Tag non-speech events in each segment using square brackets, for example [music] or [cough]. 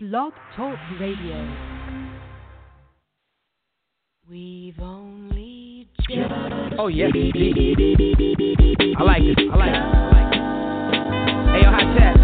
Blog Talk Radio. We've only just Oh yeah. I like it. I like it. Hey yo, hot tap.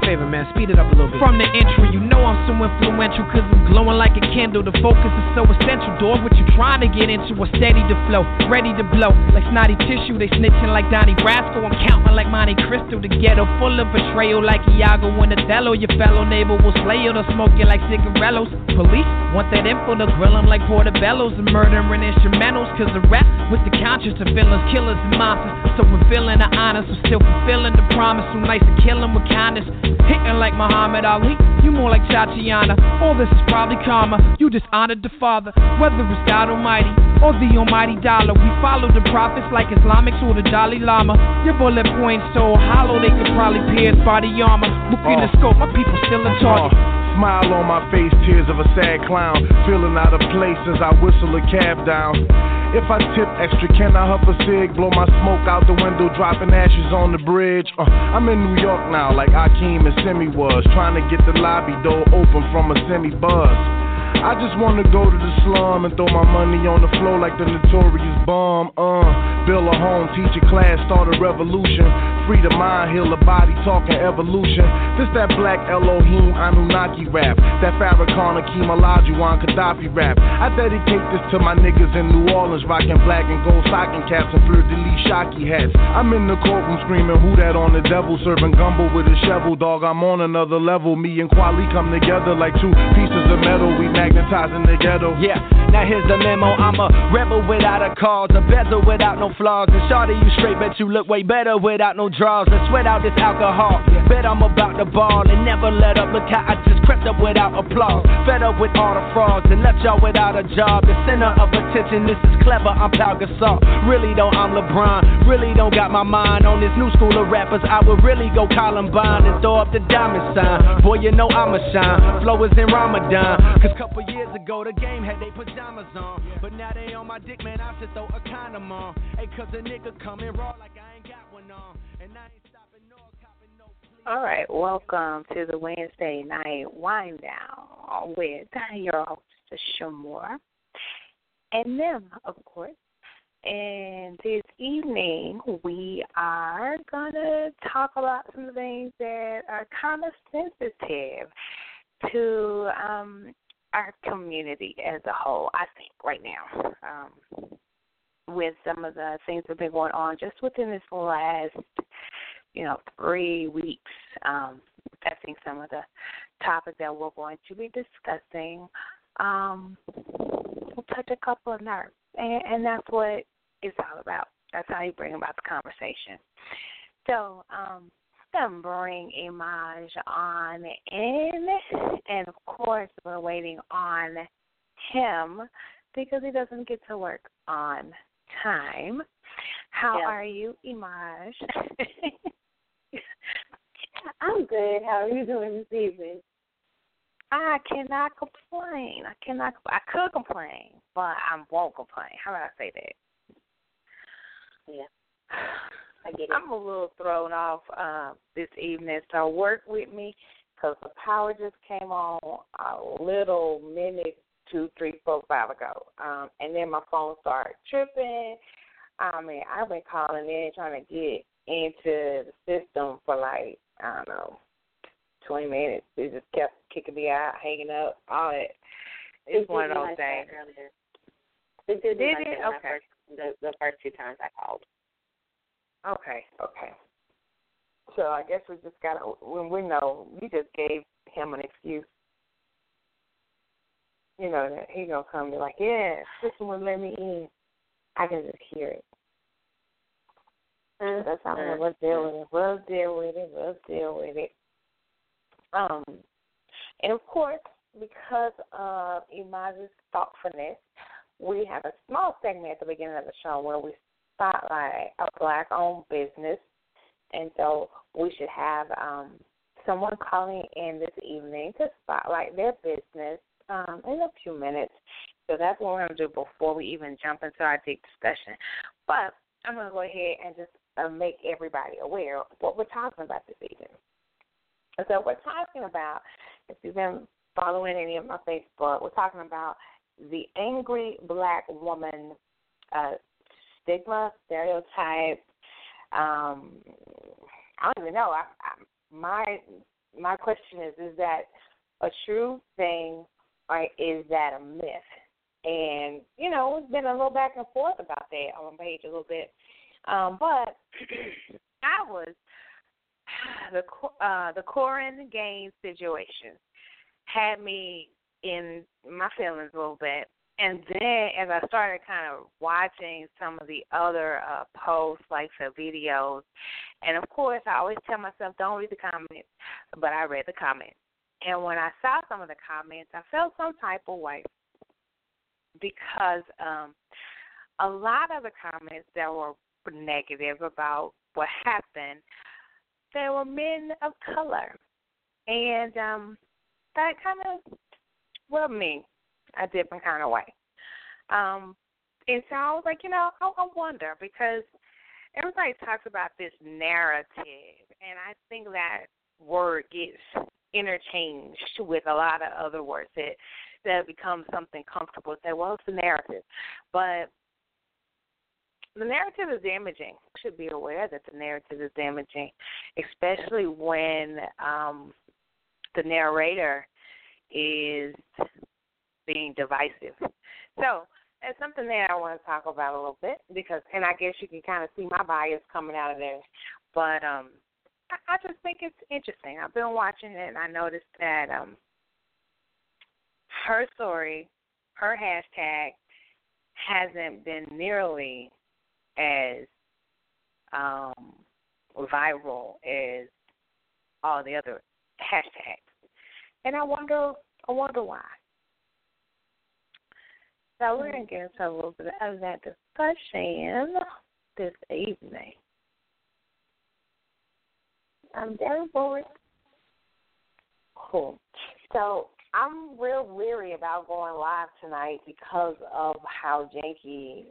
A favor, man. Speed it up a little bit. From the intro, you know I'm so influential Cause I'm glowing like a candle. The focus is so essential. Dog, what you trying to get into Was steady to flow, ready to blow. Like snotty tissue, they snitching like Donnie Brasco. I'm counting like Monte Cristo. The ghetto full of betrayal Like Iago and Othello Your fellow neighbor will slay you They'll smoke you like cigarillos Police want that info to grill them like portobellos And murdering instrumentals Cause the rap with the conscience of villains, killers and monsters So fulfilling the honors, so still fulfilling the promise So nice to kill them with kindness Hitting like Muhammad Ali, you more like Tatiana. All this is probably karma. You just honored the Father, whether it's God Almighty or the Almighty Dollar. We follow the prophets like Islamics or the Dalai Lama. Your bullet points so hollow they could probably pierce body armor. Look in the oh. scope, my people still in target. Oh. Smile on my face, tears of a sad clown. Feeling out of place as I whistle a cab down. If I tip extra, can I huff a cig? Blow my smoke out the window, dropping ashes on the bridge. Uh, I'm in New York now, like Akeem and Semmi was. Trying to get the lobby door open from a semi buzz. I just wanna go to the slum and throw my money on the floor like the notorious bomb. Uh, build a home, teach a class, start a revolution. Free the mind, heal the body, talking evolution. This that black Elohim Anunnaki rap. That Farrakhan Akeem Olajuwon Gaddafi rap. I dedicate this to my niggas in New Orleans, rocking black and gold stocking caps and fleur de lis shocky hats. I'm in the courtroom screaming, who that on the devil? Serving gumbo with a shovel, dog. I'm on another level. Me and Kweli come together like two pieces of metal. We magnetizing the ghetto. Yeah, now here's the memo. I'm a rebel without a cause, a bezel without no flaws. And shawty, you straight, but you look way better without no draws. And sweat out this alcohol. Bet I'm about to ball and never let up. Look how I just crept up without applause. Fed up with all the frauds and left y'all without a job. The center of attention, this is clever. I'm Pau Gasol. Really don't, I'm LeBron. Really don't got my mind on this new school of rappers. I would really go Columbine and throw up the diamond sign. Boy, you know I'ma shine. Flow is in Ramadan. Cause couple years ago, the game had they pajamas on. But now they on my dick, man. I should throw a condom on. Hey, cause a nigga coming raw like I ain't got one on. And I ain't stopping nor copping no plea. All right, welcome to the Wednesday night wine down with your host, Shamora, and them, of course. And this evening, we are going to talk about some things that are kind of sensitive to um, our community as a whole, I think, right now. Um, with some of the things that have been going on just within this last you know, three weeks. Um, I think some of the topics that we're going to be discussing um, will touch a couple of nerves, and, and that's what it's all about. That's how you bring about the conversation. So, um, I'm bring Imaj on in, and of course, we're waiting on him because he doesn't get to work on time. How Yeah. are you, Imaj? I'm good. How are you doing this evening? I cannot complain. I cannot. I could complain, but I won't complain. How about I say that? Yeah. I get it. I'm a little thrown off uh, this evening, so work with me because the power just came on a little minute, two, three, four, five ago, um, and then my phone started tripping. I mean, I've been calling in trying to get into the system for like I don't know, twenty minutes. It just kept kicking me out, hanging up, all that. It's It one of those things. It did, Did like it? that when I Okay. first- the, the first two times I called. Okay, okay. So I guess we just gotta when we know you just gave him an excuse. You know that he gonna come and be like, yeah, system would let me in. I can just hear it. So that's how let's deal with it. Let's deal with it. Let's deal with it. Um, and of course, because of Imaj's thoughtfulness, we have a small segment at the beginning of the show where we spotlight a black-owned business, and so we should have um, someone calling in this evening to spotlight their business um, in a few minutes. So that's what we're going to do before we even jump into our deep discussion. But I'm going to go ahead and just uh, make everybody aware of what we're talking about this evening. So we're talking about if you've been following any of my Facebook, we're talking about the angry black woman uh, stigma, stereotype. Um, I don't even know. I, I, my my question is: Is that a true thing, or is that a myth? And you know, it's been a little back and forth about that on page a little bit. Um, but [clears throat] I was [sighs] the uh, the Korryn Gaines situation had me in my feelings a little bit. And then as I started kind of watching some of the other uh, posts, like the videos, and of course I always tell myself don't read the comments, but I read the comments. And when I saw some of the comments, I felt some type of way because um, a lot of the comments that were negative about what happened, they were men of color, and um, that kind of well me a different kind of way. Um, and so I was like, you know, I, I wonder because everybody talks about this narrative, and I think that word gets interchanged with a lot of other words that that becomes something comfortable. Say, well, it's the narrative, but the narrative is damaging. You should be aware that the narrative is damaging, especially when um, the narrator is being divisive. [laughs] So it's something that I want to talk about a little bit because, and I guess you can kind of see my bias coming out of there. But um, I, I just think it's interesting. I've been watching it, and I noticed that um, her story, her hashtag, hasn't been nearly as um, viral as all the other hashtags. And I wonder, I wonder why. So we're going to get into a little bit of that discussion this evening. I'm very bored. Cool. So I'm real weary about going live tonight because of how janky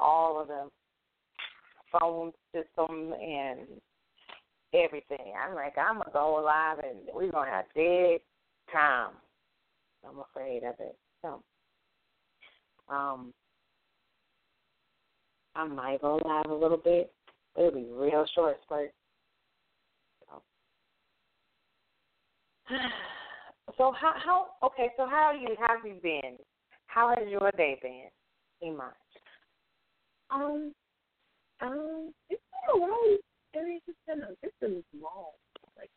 all of the phone system and everything. I'm like, I'm gonna go live and we're gonna have dead time. I'm afraid of it. So, um, I might go live a little bit. It'll be real short spurt. So, [sighs] so how how okay? So how you have you been? How has your day been? Iman. Um, um, it's been. I mean, it's been a, it's been long, like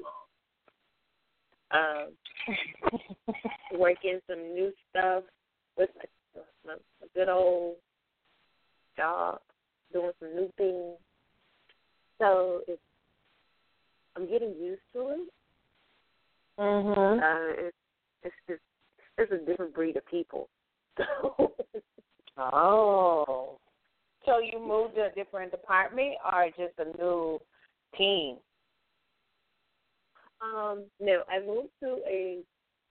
long. Um, [laughs] working some new stuff with a, a, good old job, doing some new things. So it's I'm getting used to it. Mhm. Uh, it's it's just it's a different breed of people. [laughs] oh. So you moved to a different department or just a new team? Um, no, I moved to a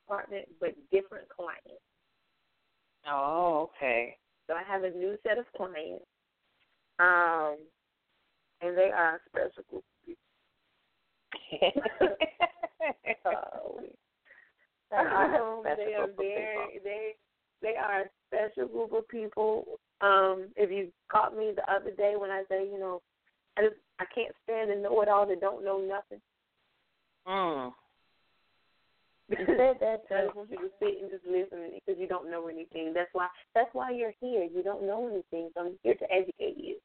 apartment but different clients. Oh, okay. So I have a new set of clients. Um, and they are a special group of people. [laughs] um, they are very they they are a special group of people. Um, if you caught me the other day when I say, you know, I just I can't stand the know it all that don't know nothing. Mm. You [laughs] said that I just want you to sit and just listen because you don't know anything. That's why that's why you're here. You don't know anything, so I'm here to educate you.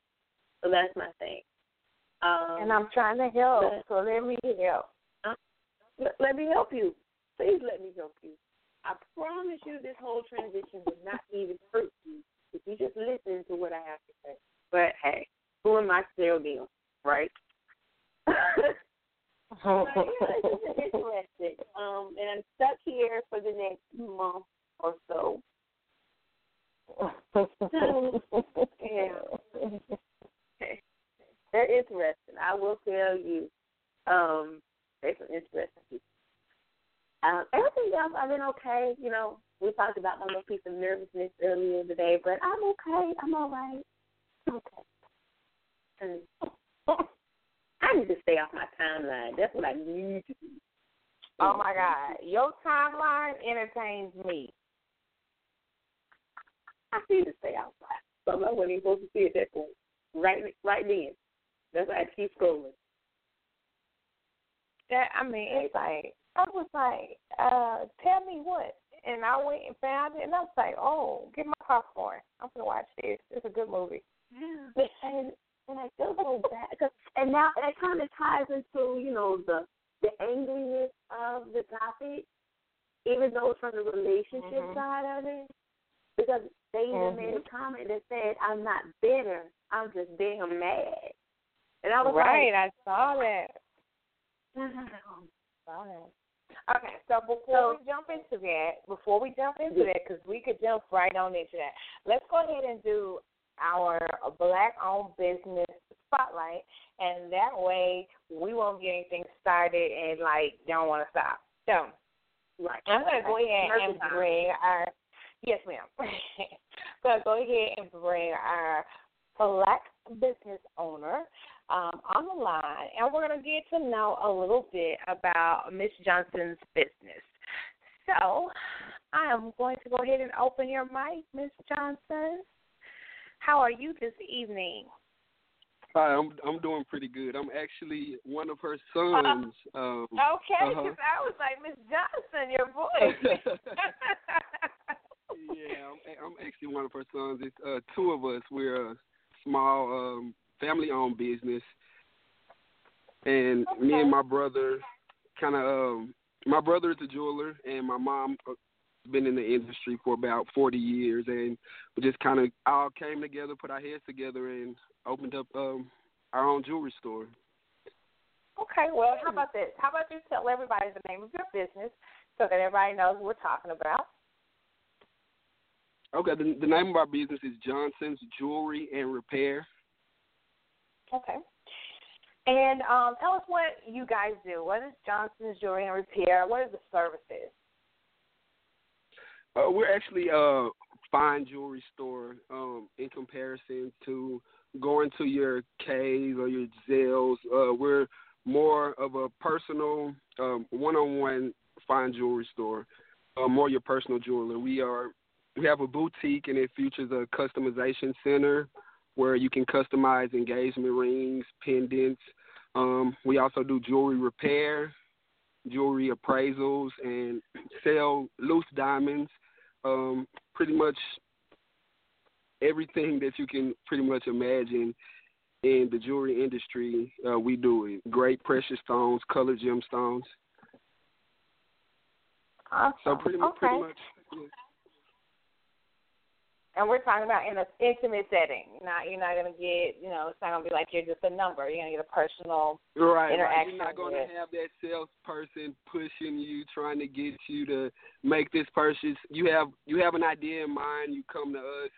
So that's my thing. Um, and I'm trying to help, but, so let me help. Uh, let, let me help you. Please let me help you. I promise you this whole transition will not even hurt you if you just listen to what I have to say. But hey, who am I still dealing, right? [laughs] but, [laughs] yeah, it's interesting. Um, and I'm stuck here for the next month or so. [laughs] yeah. They're interesting. I will tell you. Um, they're some interesting people. Um, everything else, I've been okay. You know, we talked about my little piece of nervousness earlier today, but I'm okay. I'm all right. I'm okay. [laughs] I need to stay off my timeline. That's what I need to do. Oh my God, your timeline entertains me. I need to stay outside. So I wasn't even supposed to see at that point. Right, right then. That's why I keep scrolling. That I mean, it's like I was like, uh, tell me what, and I went and found it, and I was like, oh, get my popcorn. I'm gonna watch this. It's a good movie. Yeah. [laughs] And and I feel so bad because and now that kind of ties into you know the the angriness of the topic, even though it's from the relationship Mhm. side of it, because they even made a comment that said, "I'm not bitter, I'm just damn mad," and I was right, I saw that. like, Saw that. Okay, so before So- we jump into that, before we jump into that, because we could jump right on into that, let's go ahead and do our black-owned business spotlight, and that way we won't get anything started and like don't want to stop. So right. I'm gonna go ahead and Merchandise. bring our yes, ma'am. [laughs] gonna go ahead and bring our black business owner um, on the line, and we're gonna get to know a little bit about Miss Johnson's business. So I am going to go ahead and open your mic, Miss Johnson. How are you this evening? Hi, I'm I'm doing pretty good. I'm actually one of her sons. Um, Okay, Uh-huh. 'cause I was like, Miss Johnson, your voice. [laughs] yeah, I'm, I'm actually one of her sons. It's uh, two of us. We're a small um, family-owned business, and me and my brother kind of. Um, my brother is a jeweler, and my mom uh, been in the industry for about 40 years, and we just kind of all came together, put our heads together, and opened up um, our own jewelry store. Okay, well, how about this? How about you tell everybody the name of your business so that everybody knows what we're talking about? Okay, the, the name of our business is Johnson's Jewelry and Repair. Okay. And um, tell us what you guys do. What is Johnson's Jewelry and Repair? What are the services? Uh, we're actually a fine jewelry store um, in comparison to going to your Kay's or your Zales. Uh, we're more of a personal, um, one-on-one fine jewelry store, uh, more your personal jeweler. We are we have a boutique and it features a customization center where you can customize engagement rings, pendants. Um, we also do jewelry repair, jewelry appraisals, and sell loose diamonds. Um, pretty much everything that you can pretty much imagine in the jewelry industry, uh, we do it. Great precious stones, colored gemstones. Awesome. So pretty much, okay. pretty much. yeah. And we're talking about in an intimate setting. Not you're not gonna get you know it's not gonna be like you're just a number. You're gonna get a personal. Right, right. interaction You're not going to with- have that salesperson pushing you, trying to get you to make this purchase. You have you have an idea in mind. You come to us.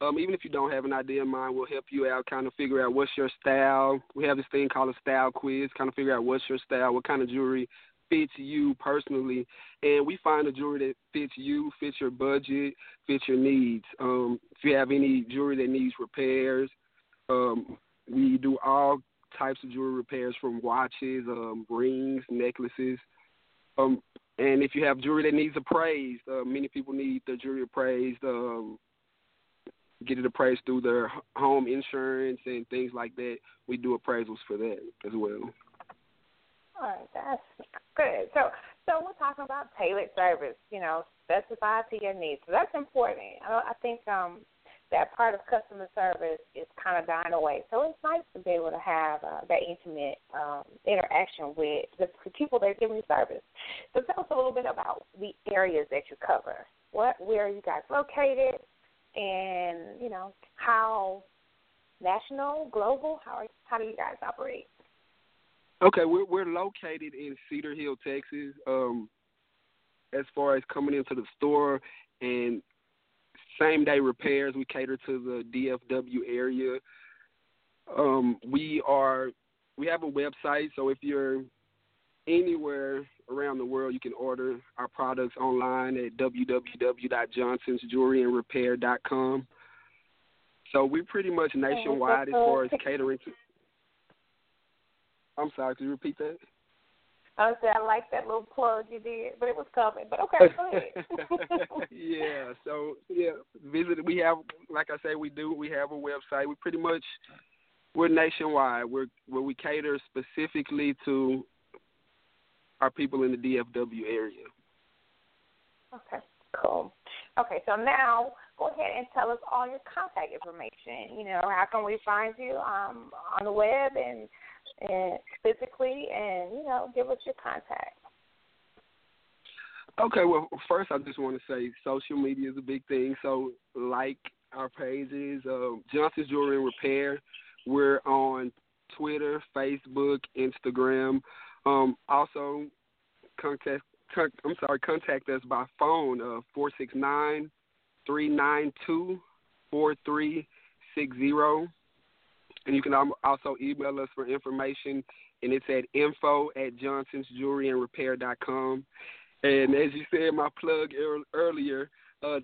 Um, even if you don't have an idea in mind, we'll help you out, kind of figure out what's your style. We have this thing called a style quiz, kind of figure out what's your style, what kind of jewelry fits you personally, and we find a jewelry that fits you, fits your budget, fits your needs. Um, if you have any jewelry that needs repairs, um, we do all types of jewelry repairs from watches, um, rings, necklaces. Um, and if you have jewelry that needs appraised, uh, many people need their jewelry appraised, um, get it appraised through their home insurance and things like that. We do appraisals for that as well. That's good. So, so we're talking about tailored service. You know, specified to your needs. So that's important. I, I think um, that part of customer service is kind of dying away. So it's nice to be able to have uh, that intimate um, interaction with the people that giving you service. So tell us a little bit about the areas that you cover. What, where are you guys located, and you know how national, global? How are, how do you guys operate? Okay, we're we're located in Cedar Hill, Texas. Um, as far as coming into the store and same day repairs, we cater to the DFW area. Um, we are we have a website, so if you're anywhere around the world, you can order our products online at www.johnsonsjewelryandrepair.com. So we're pretty much nationwide as far as catering to. I'm sorry, could you repeat that? I said I like that little plug you did, but it was coming. But okay, go ahead. [laughs] yeah. So yeah, visit. We have, like I say, we do. We have a website. We pretty much we're nationwide. We're where we cater specifically to our people in the DFW area. Okay, cool. Okay, so now go ahead and tell us all your contact information. You know, how can we find you um, on the web and and physically, and you know, give us your contact. Okay, well, first I just want to say social media is a big thing. So like our pages, uh, Johnson's Jewelry and Repair. We're on Twitter, Facebook, Instagram. Um, also, contact. Con- I'm sorry, contact us by phone. Uh, four six nine three nine two four three six zero. And you can also email us for information, and it's at info at johnsonsjewelryandrepair.com. And dot com. As you said, my plug earlier, uh,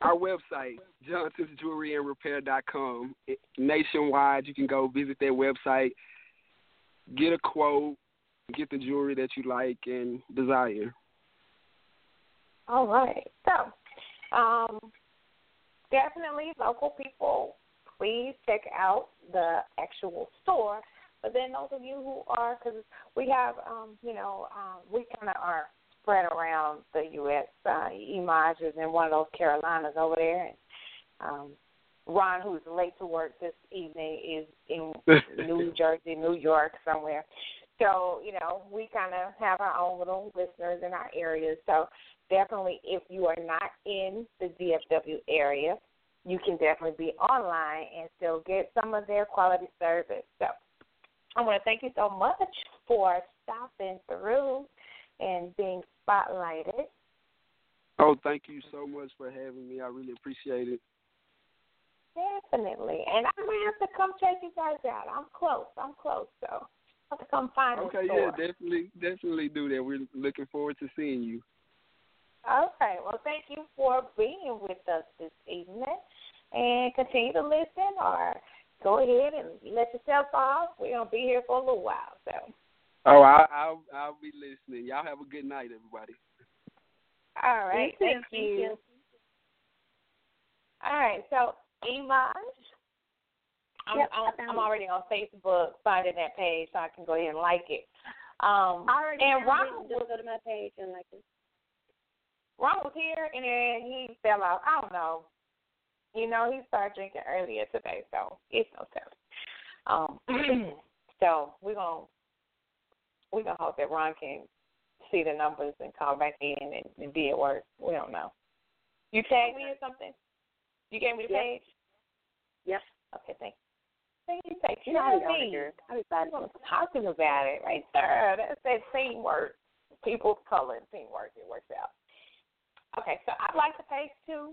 our website, johnsonsjewelryandrepair.com. Nationwide, you can go visit their website, get a quote, get the jewelry that you like and desire. All right. So, um, definitely local people please check out the actual store. But then those of you who are, because we have, um, you know, um, we kind of are spread around the U.S. Uh, Imaj is in one of those Carolinas over there, and um, Ron, who's late to work this evening, is in [laughs] New Jersey, New York, somewhere. So, you know, we kind of have our own little listeners in our areas. So, definitely, if you are not in the DFW area, you can definitely be online and still get some of their quality service. So I want to thank you so much for stopping through and being spotlighted. Oh, thank you so much for having me. I really appreciate it. Definitely. And I'm going to have to come check you guys out. I'm close. I'm close. So I have to come find Okay, yeah, definitely, definitely do that. We're looking forward to seeing you. Okay. Well, thank you for being with us this evening. And continue to listen or go ahead and let yourself off. We're going to be here for a little while. So. Oh, I'll, I'll, I'll be listening. Y'all have a good night, everybody. All right. Thank, thank you. you. All right. So, Imaj. I'm, yep, I'm, I'm already on Facebook finding that page so I can go ahead and like it. Um, I already and Ron, go to my page and like it. Ron was here and then he fell out. I don't know. You know, he started drinking earlier today, so it's no telling. Um, [clears throat] so we're gonna we're gonna hope that Ron can see the numbers and call back in and, and be at work. We don't know. You tagged me or something? You gave me the yep. page? Yep. Okay, thank you. Thank you. Thank you. Know me. I'm talking about it right there. That's that teamwork. People's color and teamwork. It works out. Okay, so I like the page too.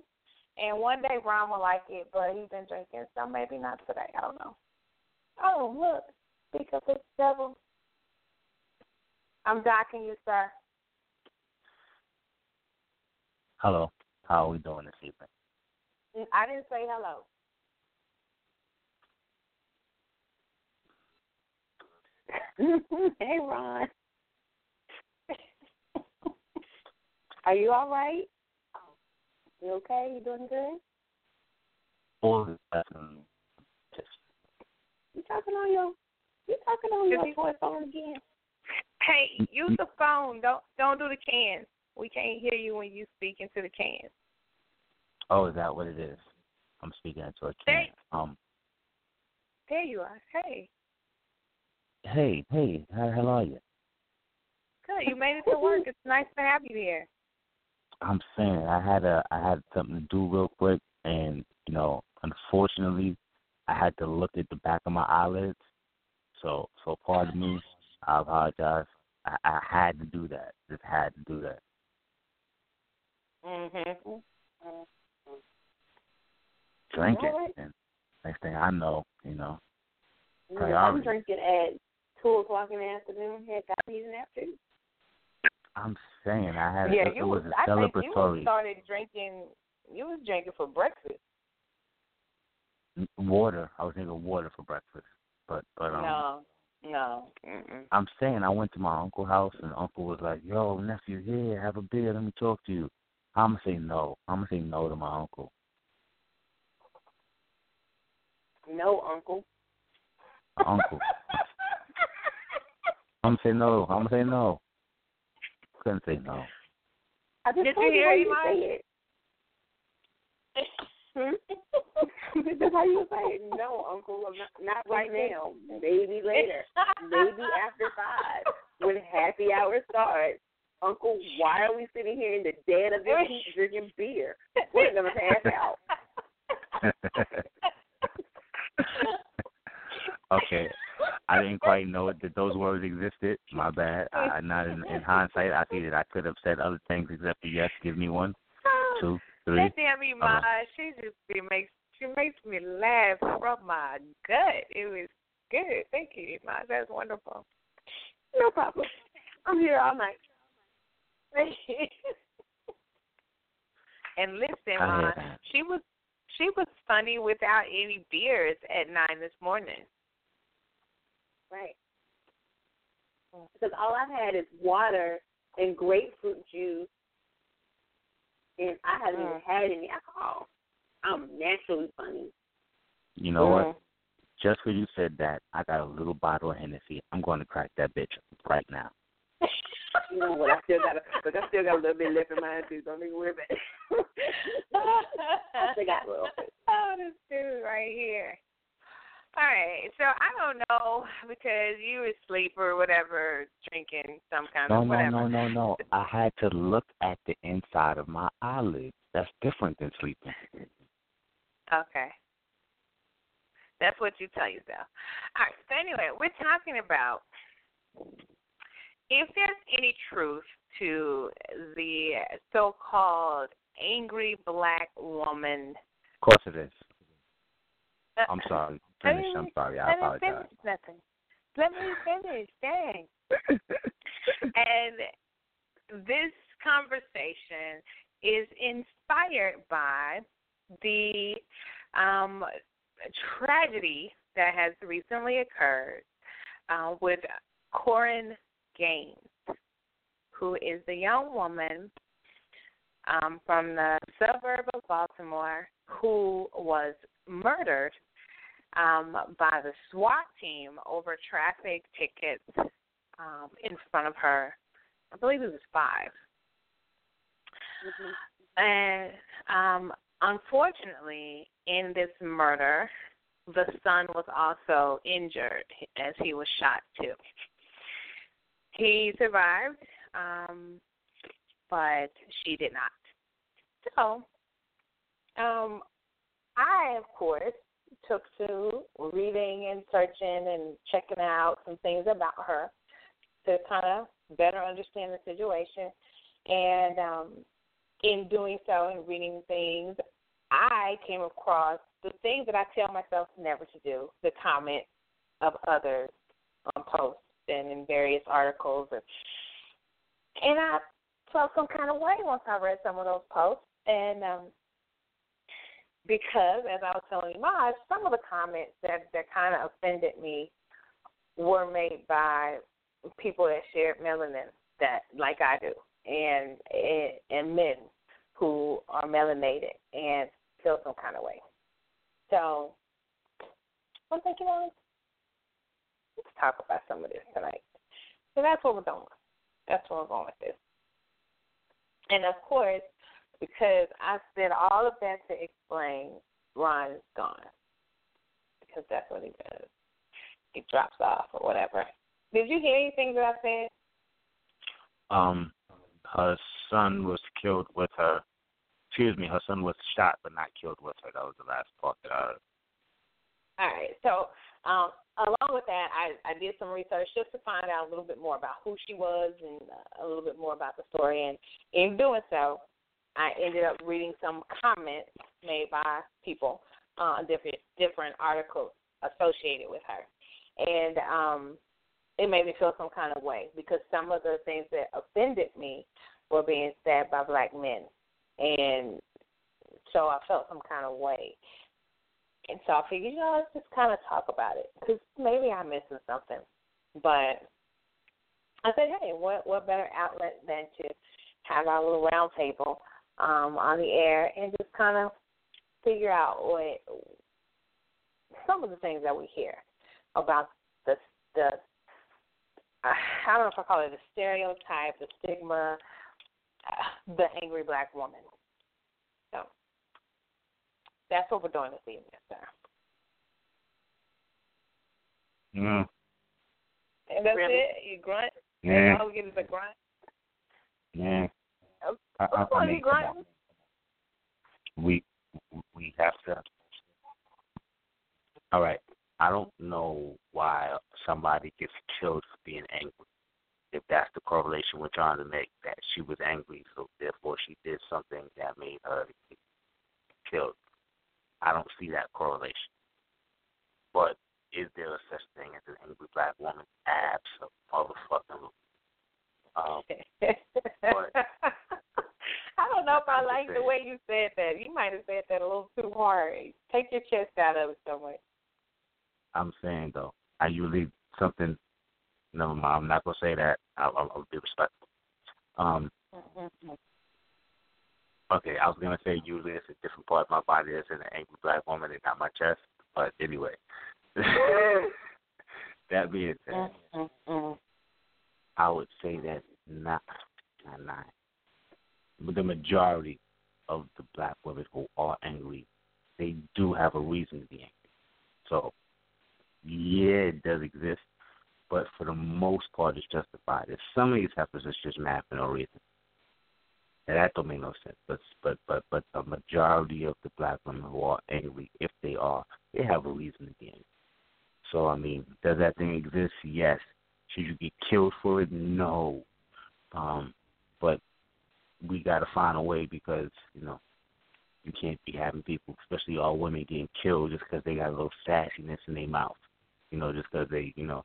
And one day Ron will like it, but he's been drinking, so maybe not today. I don't know. Oh, look. Speak up his devil. I'm docking you, sir. Hello. How are we doing this evening? I didn't say hello. [laughs] hey, Ron. Are you all right? You okay? You doing good? Full You talking on your you talking on your toy phone again? Hey, use the phone. Don't don't do the cans. We can't hear you when you speak into the cans. Oh, is that what it is? I'm speaking into a can. Hey. Um. There you are. Hey. Hey, hey, how, how are you? Good. You made it to work. It's nice to have you here. I'm saying I had a I had something to do real quick, and you know, unfortunately, I had to look at the back of my eyelids. So, so pardon me. I apologize. I, I had to do that. Just had to do that. Mhm. All right. and next thing I know, you know, I'm drinking at two o'clock in the afternoon. Had coffee in after. I'm saying I had Yeah, it, you it was was. a I think you started drinking. You was drinking for breakfast. water. I was drinking water for breakfast, but but um, no, No. Mm-mm. I'm saying I went to my uncle's house and uncle was like, "Yo, nephew, here, have a beer. Let me talk to you." I'm gonna say no. I'm gonna say no to my uncle. No, uncle. Uncle. [laughs] I'm gonna say no. I'm gonna say no. Couldn't say no. I just Did told you hear how him, you Mike? say it. Hmm? [laughs] That's how you say it. No, uncle, I'm not, not right now. Maybe [laughs] later. Maybe after five. When happy hour starts. Uncle, why are we sitting here in the dead of this heat [laughs] drinking beer? We're gonna pass out. okay. I didn't quite know that those words existed. My bad. I not in, in hindsight. I see that I could have said other things except for yes. Give me one, oh, two, three. That damn Iman, uh-huh. she just makes she makes me laugh from my gut. It was good. Thank you, Iman. That's wonderful. No problem. I'm here all night. [laughs] and listen, Ma, she was she was funny without any beers at nine this morning. Right. Because all I've had is water and grapefruit juice, and I haven't even had any alcohol. I'm naturally funny. You know what? Mm. Just when you said that, I got a little bottle of Hennessy. I'm going to crack that bitch right now. [laughs] You know what? I still got a, look, I still got a little bit left in mine too. Don't even worry about it. [laughs] I still got a little bit. [laughs] Oh, this dude right here. All right, so I don't know because you were asleep or whatever, drinking some kind No, of no, no, no, no, no. [laughs] I had to look at the inside of my eyelids. That's different than sleeping. Okay. That's what you tell yourself. All right. So anyway, we're talking about if there's any truth to the so-called angry black woman. Of course it is. Uh, I'm sorry. Finish. I'm sorry. I apologize. finish nothing. Let me finish. Dang. [laughs] and this conversation is inspired by the um, tragedy that has recently occurred uh, with Korryn Gaines, who is the young woman um, from the suburb of Baltimore who was murdered um, by the SWAT team over traffic tickets um, in front of her. I believe it was 5 And um, unfortunately, in this murder, the son was also injured as he was shot too. He survived, um, but she did not. So, um, I, of course, took to reading and searching and checking out some things about her to kind of better understand the situation. And um, in doing so and reading things, I came across the things that I tell myself never to do, the comment of others on posts and in various articles. And, and I felt some kind of way once I read some of those posts. And um, because, as I was telling you, Maj, some of the comments that, that kind of offended me were made by people that shared melanin, that like I do, and and, and men who are melanated and feel some kind of way. So I'm thinking, well, let's talk about some of this tonight. So that's what we're doing. That's what we're going with this. And of course, because I said all of that to explain Ron is gone. Because that's what he does. He drops off or whatever. Did you hear anything that I said? Um, her son was killed with her. Excuse me, her son was shot but not killed with her. That was the last part that I heard. All right. So, um, along with that, I, I did some research just to find out a little bit more about who she was and uh, a little bit more about the story. And in doing so, I ended up reading some comments made by people on different different articles associated with her, and um, it made me feel some kind of way because some of the things that offended me were being said by black men, and so I felt some kind of way. And so I figured, you know, let's just kind of talk about it because maybe I'm missing something. But I said, hey, what what better outlet than to have our little round table um, on the air and just kind of figure out what some of the things that we hear about the the I don't know if I call it the stereotype, the stigma, uh, the angry black woman. So that's what we're doing this evening, sir. Mm. And that's Really? it. You grunt. Yeah. All we get is a grunt. Yeah. I, I, I mean, come on. we we have to. All right. I don't know why somebody gets killed for being angry. If that's the correlation we're trying to make, that she was angry, so therefore she did something that made her get killed. I don't see that correlation. But is there a such thing as an angry black woman? Absolutely. [laughs] Um, I don't know if I like the way you said that. You might have said that a little too hard. Take your chest out of it somewhere. I'm saying though, I usually something. No, I'm not gonna say that. I'll, I'll, I'll be respectful. Um, Mm-hmm. okay, I was gonna say usually it's a different part of my body that's in an angry black woman and not my chest. But anyway, [laughs] that being said, Mm-hmm. I would say that not, not nine, the majority of the black women who are angry, they do have a reason to be angry. So, yeah, it does exist, but for the most part, it's justified. If some of these heifers is just mad for no reason, and that don't make no sense. But but but but the majority of the black women who are angry, if they are, they have a reason to be angry. So I mean, does that thing exist? Yes. Should you get killed for it? No. Um, but we got to find a way because you know you can't be having people, especially all women, getting killed just because they got a little sassiness in their mouth. You know, just because they you know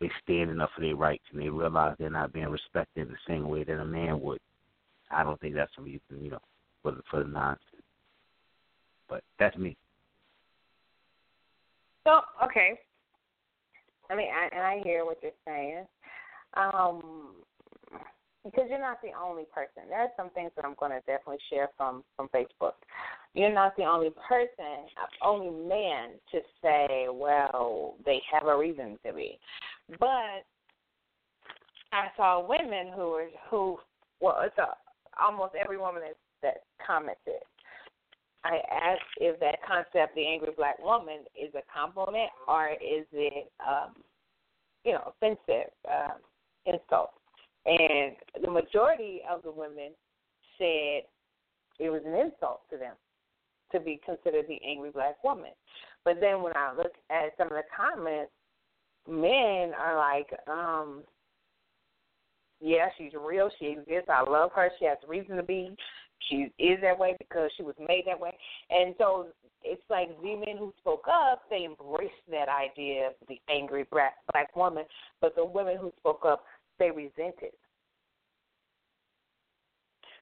they standing up for their rights and they realize they're not being respected the same way that a man would. I don't think that's a reason, you know, for the for the nonsense. But that's me. So okay. I mean, I, and I hear what you're saying. Um, because you're not the only person. There are some things that I'm going to definitely share from from Facebook. You're not the only person, only man to say, well, they have a reason to be. But I saw women who were who well, it's a, almost every woman that that commented. I asked if that concept, the angry black woman, is a compliment or is it, um, you know, offensive um, insult. And the majority of the women said it was an insult to them to be considered the angry black woman. But then when I look at some of the comments, men are like, um, yeah, she's real. She exists. I love her. She has reason to be. She is that way because she was made that way. And so it's like the men who spoke up, they embraced that idea of the angry black, black woman. But the women who spoke up, they resented.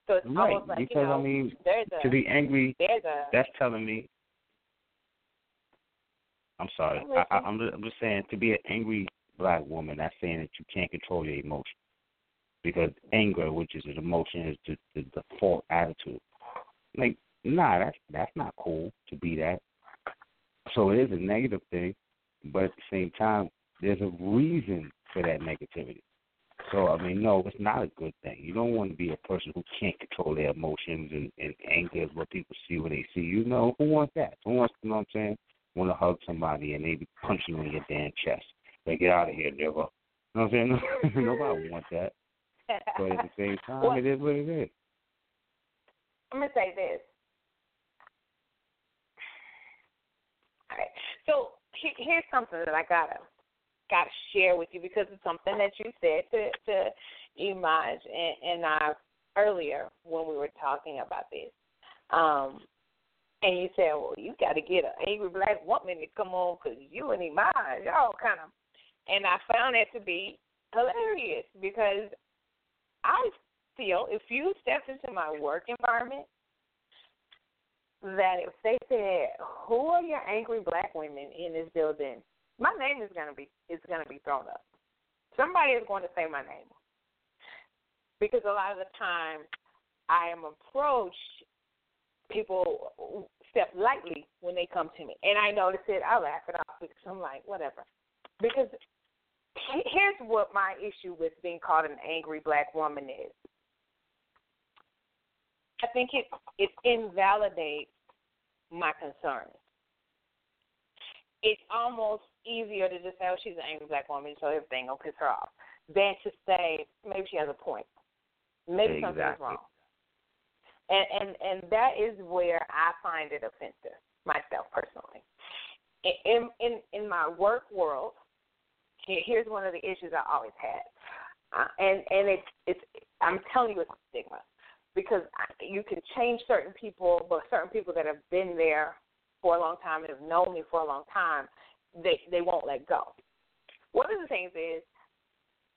So it's Right, almost like, because you know, I mean, a, to be angry, a, that's telling me. I'm sorry. I, I, I'm just, I'm just saying to be an angry black woman. That's saying that you can't control your emotions because anger, which is an emotion, is the, the default attitude. Like, nah, that's that's not cool to be that. So it is a negative thing, but at the same time, there's a reason for that negativity. So I mean, no, it's not a good thing. You don't want to be a person who can't control their emotions and, and anger is what people see when they see you. know, who wants that? Who wants you know what I'm saying? Want to hug somebody and they be punching you in your damn chest. Like get out of here, nigga. You know what I'm saying? [laughs] Nobody wants that. But at the same [laughs] time, Well- it is what it is. I'm gonna say this. All right. So here's something that I gotta gotta share with you because it's something that you said to to Imaj and, and I earlier when we were talking about this. Um, and you said, well, you got to get an angry black woman to come on because you and Imaj, y'all kind of. And I found that to be hilarious because I feel if you step into my work environment, that if they said, "Who are your angry black women in this building?" My name is gonna be is gonna be thrown up. somebody is going to say my name because a lot of the time I am approached. People step lightly when they come to me, and I notice it. I laugh it off because I'm like, whatever. Because here's what my issue with being called an angry black woman is. I think it it invalidates my concerns. It's almost easier to just say, "Oh, she's an angry black woman," so everything will piss her off, than to say maybe she has a point, maybe exactly. something's wrong. And and and that is where I find it offensive myself personally. In in in my work world, here's one of the issues I always had, uh, and and it's it's I'm telling you it's a stigma because you can change certain people, but certain people that have been there for a long time and have known me for a long time, they they won't let go. One of the things is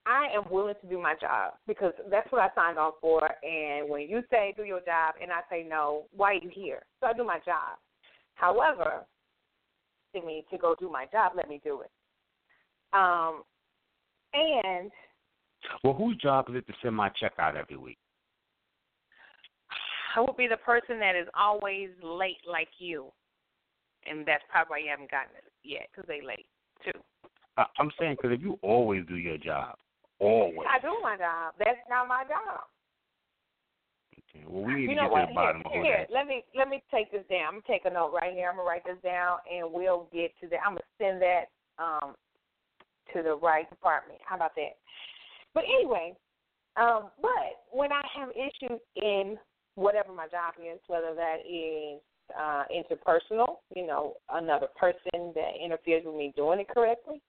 I am willing to do my job because that's what I signed on for. And when you say do your job and I say no, why are you here? So I do my job. However, to me to go do my job, let me do it. Um, and well, whose job is it to send my check out every week? I would be the person that is always late, like you, and that's probably why you haven't gotten it yet because they late too. Uh, I'm saying because if you always do your job, always. I do my job. That's not my job. Okay. Well, we need you to get what? to the bottom here, of here, that. let me let me take this down. I'm gonna take a note right here. I'm gonna write this down, and we'll get to that. I'm gonna send that um to the right department. How about that? But anyway, um, but when I have issues in whatever my job is, whether that is uh, interpersonal, you know, another person that interferes with me doing it correctly,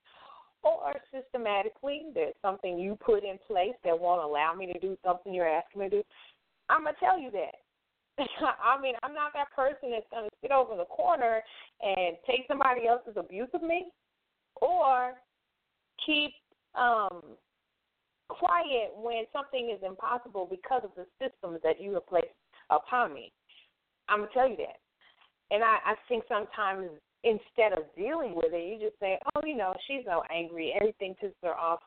or systematically, there's something you put in place that won't allow me to do something you're asking me to do, I'm going to tell you that. [laughs] I mean, I'm not that person that's going to sit over the corner and take somebody else's abuse of me or keep um, quiet when something is impossible because of the systems that you have placed upon me. I'm gonna tell you that. And I, I think sometimes instead of dealing with it, you just say, "Oh, you know, she's so angry. Everything pisses her off."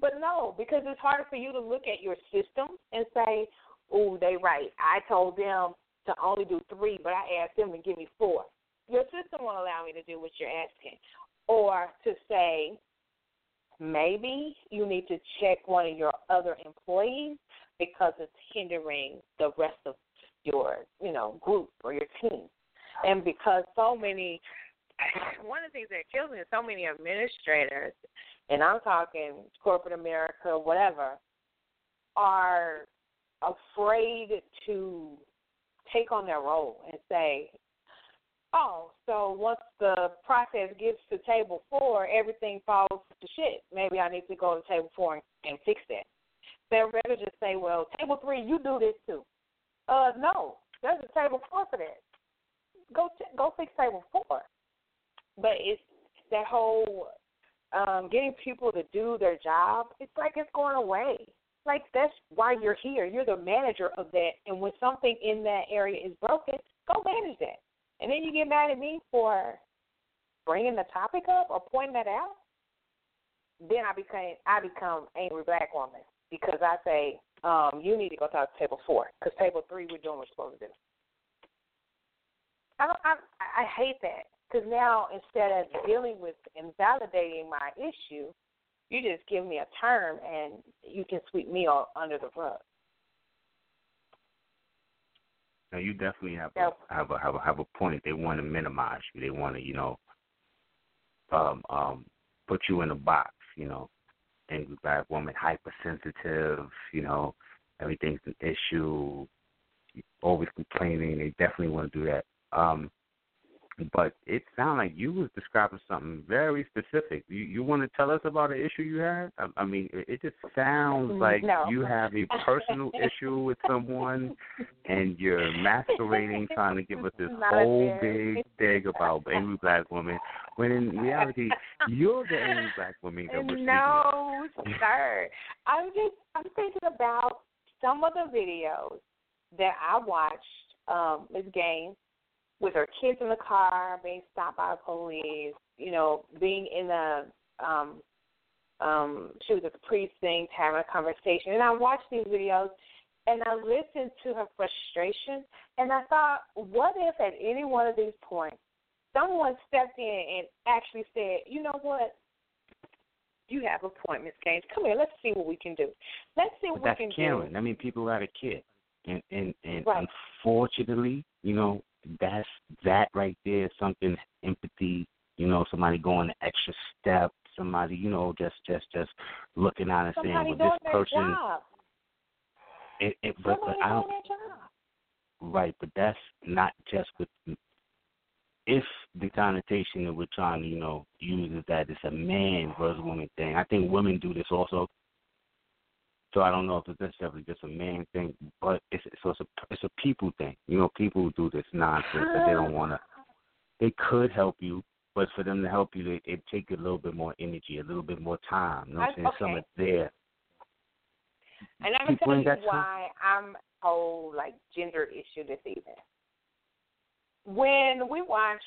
But no, because it's harder for you to look at your system and say, "Oh, they right. I told them to only do three, but I asked them to give me four. Your system won't allow me to do what you're asking, or to say, maybe you need to check one of your other employees because it's hindering the rest of your, you know, group or your team. And because so many [clears throat] one of the things that kills me is so many administrators, and I'm talking corporate America, whatever, are afraid to take on their role and say, oh, so once the process gets to table four, everything falls to shit. Maybe I need to go to table four and, and fix that. They'd rather just say, well, table three, you do this too. Uh, no, there's a table four for that. Go t- go fix table four. But it's that whole um, getting people to do their job. It's like it's going away. Like that's why you're here. You're the manager of that, and when something in that area is broken, go manage that. And then you get mad at me for bringing the topic up or pointing that out. Then I became I become angry black woman because I say um, you need to go talk to table four because table three we're doing what we're supposed to do. I don't, I I hate that because now instead of dealing with invalidating my issue, you just give me a term and you can sweep me all under the rug. Now you definitely have a, have a have a have a point. They want to minimize you. They want to you know um um put you in a box. You know, angry black woman, hypersensitive. You know, everything's an issue. Always complaining. They definitely want to do that. Um, but it sounded like you was describing something very specific. You you want to tell us about an issue you had? I, I mean, it, it just sounds like No. you have a personal [laughs] issue with someone, and you're masquerading, trying to give us this Not whole big thing about angry black women, when in reality you're the angry black woman that we're speaking. No, sir. I'm just I'm thinking about some of the videos that I watched um Ms. Gaines with her kids in the car, being stopped by the police, you know, being in the um um, she was at the precinct having a conversation, and I watched these videos and I listened to her frustration, and I thought, what if at any one of these points someone stepped in and actually said, you know what? You have appointments, Gaines. Come here. Let's see what we can do. Let's see what we can do. that's Karen. I mean, people got a kid, and and and Right. unfortunately, you know, that's that right there. is Something empathy. You know, somebody going the extra step. Somebody, you know, just just just looking out and saying, Somebody well, doing this person. It, it, but, but I don't. doing their job. Right, but that's not just with. If the connotation that we're trying to, you know, use is that it's a man versus woman thing, I think women do this also. So I don't know if it's necessarily just a man thing, but it's so it's a it's a people thing. You know, people do this nonsense that they don't want to. They could help you, but for them to help you, it, it take a little bit more energy, a little bit more time. You know what I'm saying? I- Some okay. are there. And I'm gonna People tell you got time. why I'm whole like gender issue this evening. When we watch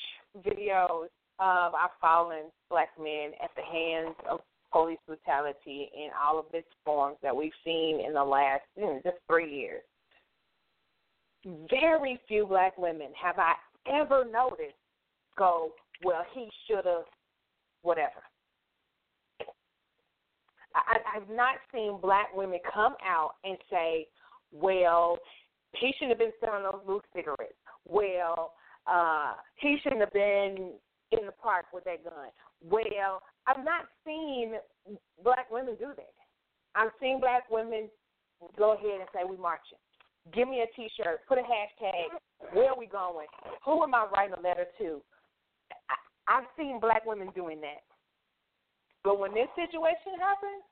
videos of our fallen black men at the hands of police brutality in all of its forms that we've seen in the last mm, just three years, very few black women have I ever noticed go, well, he should have, whatever. I, I've not seen black women come out and say, well, he shouldn't have been selling those loose cigarettes. Well, uh, he shouldn't have been in the park with that gun. Well, I've not seen black women do that. I've seen black women go ahead and say, we marching. Give me a T-shirt. Put a hashtag. Where are we going? Who am I writing a letter to? I've seen black women doing that. But when this situation happened,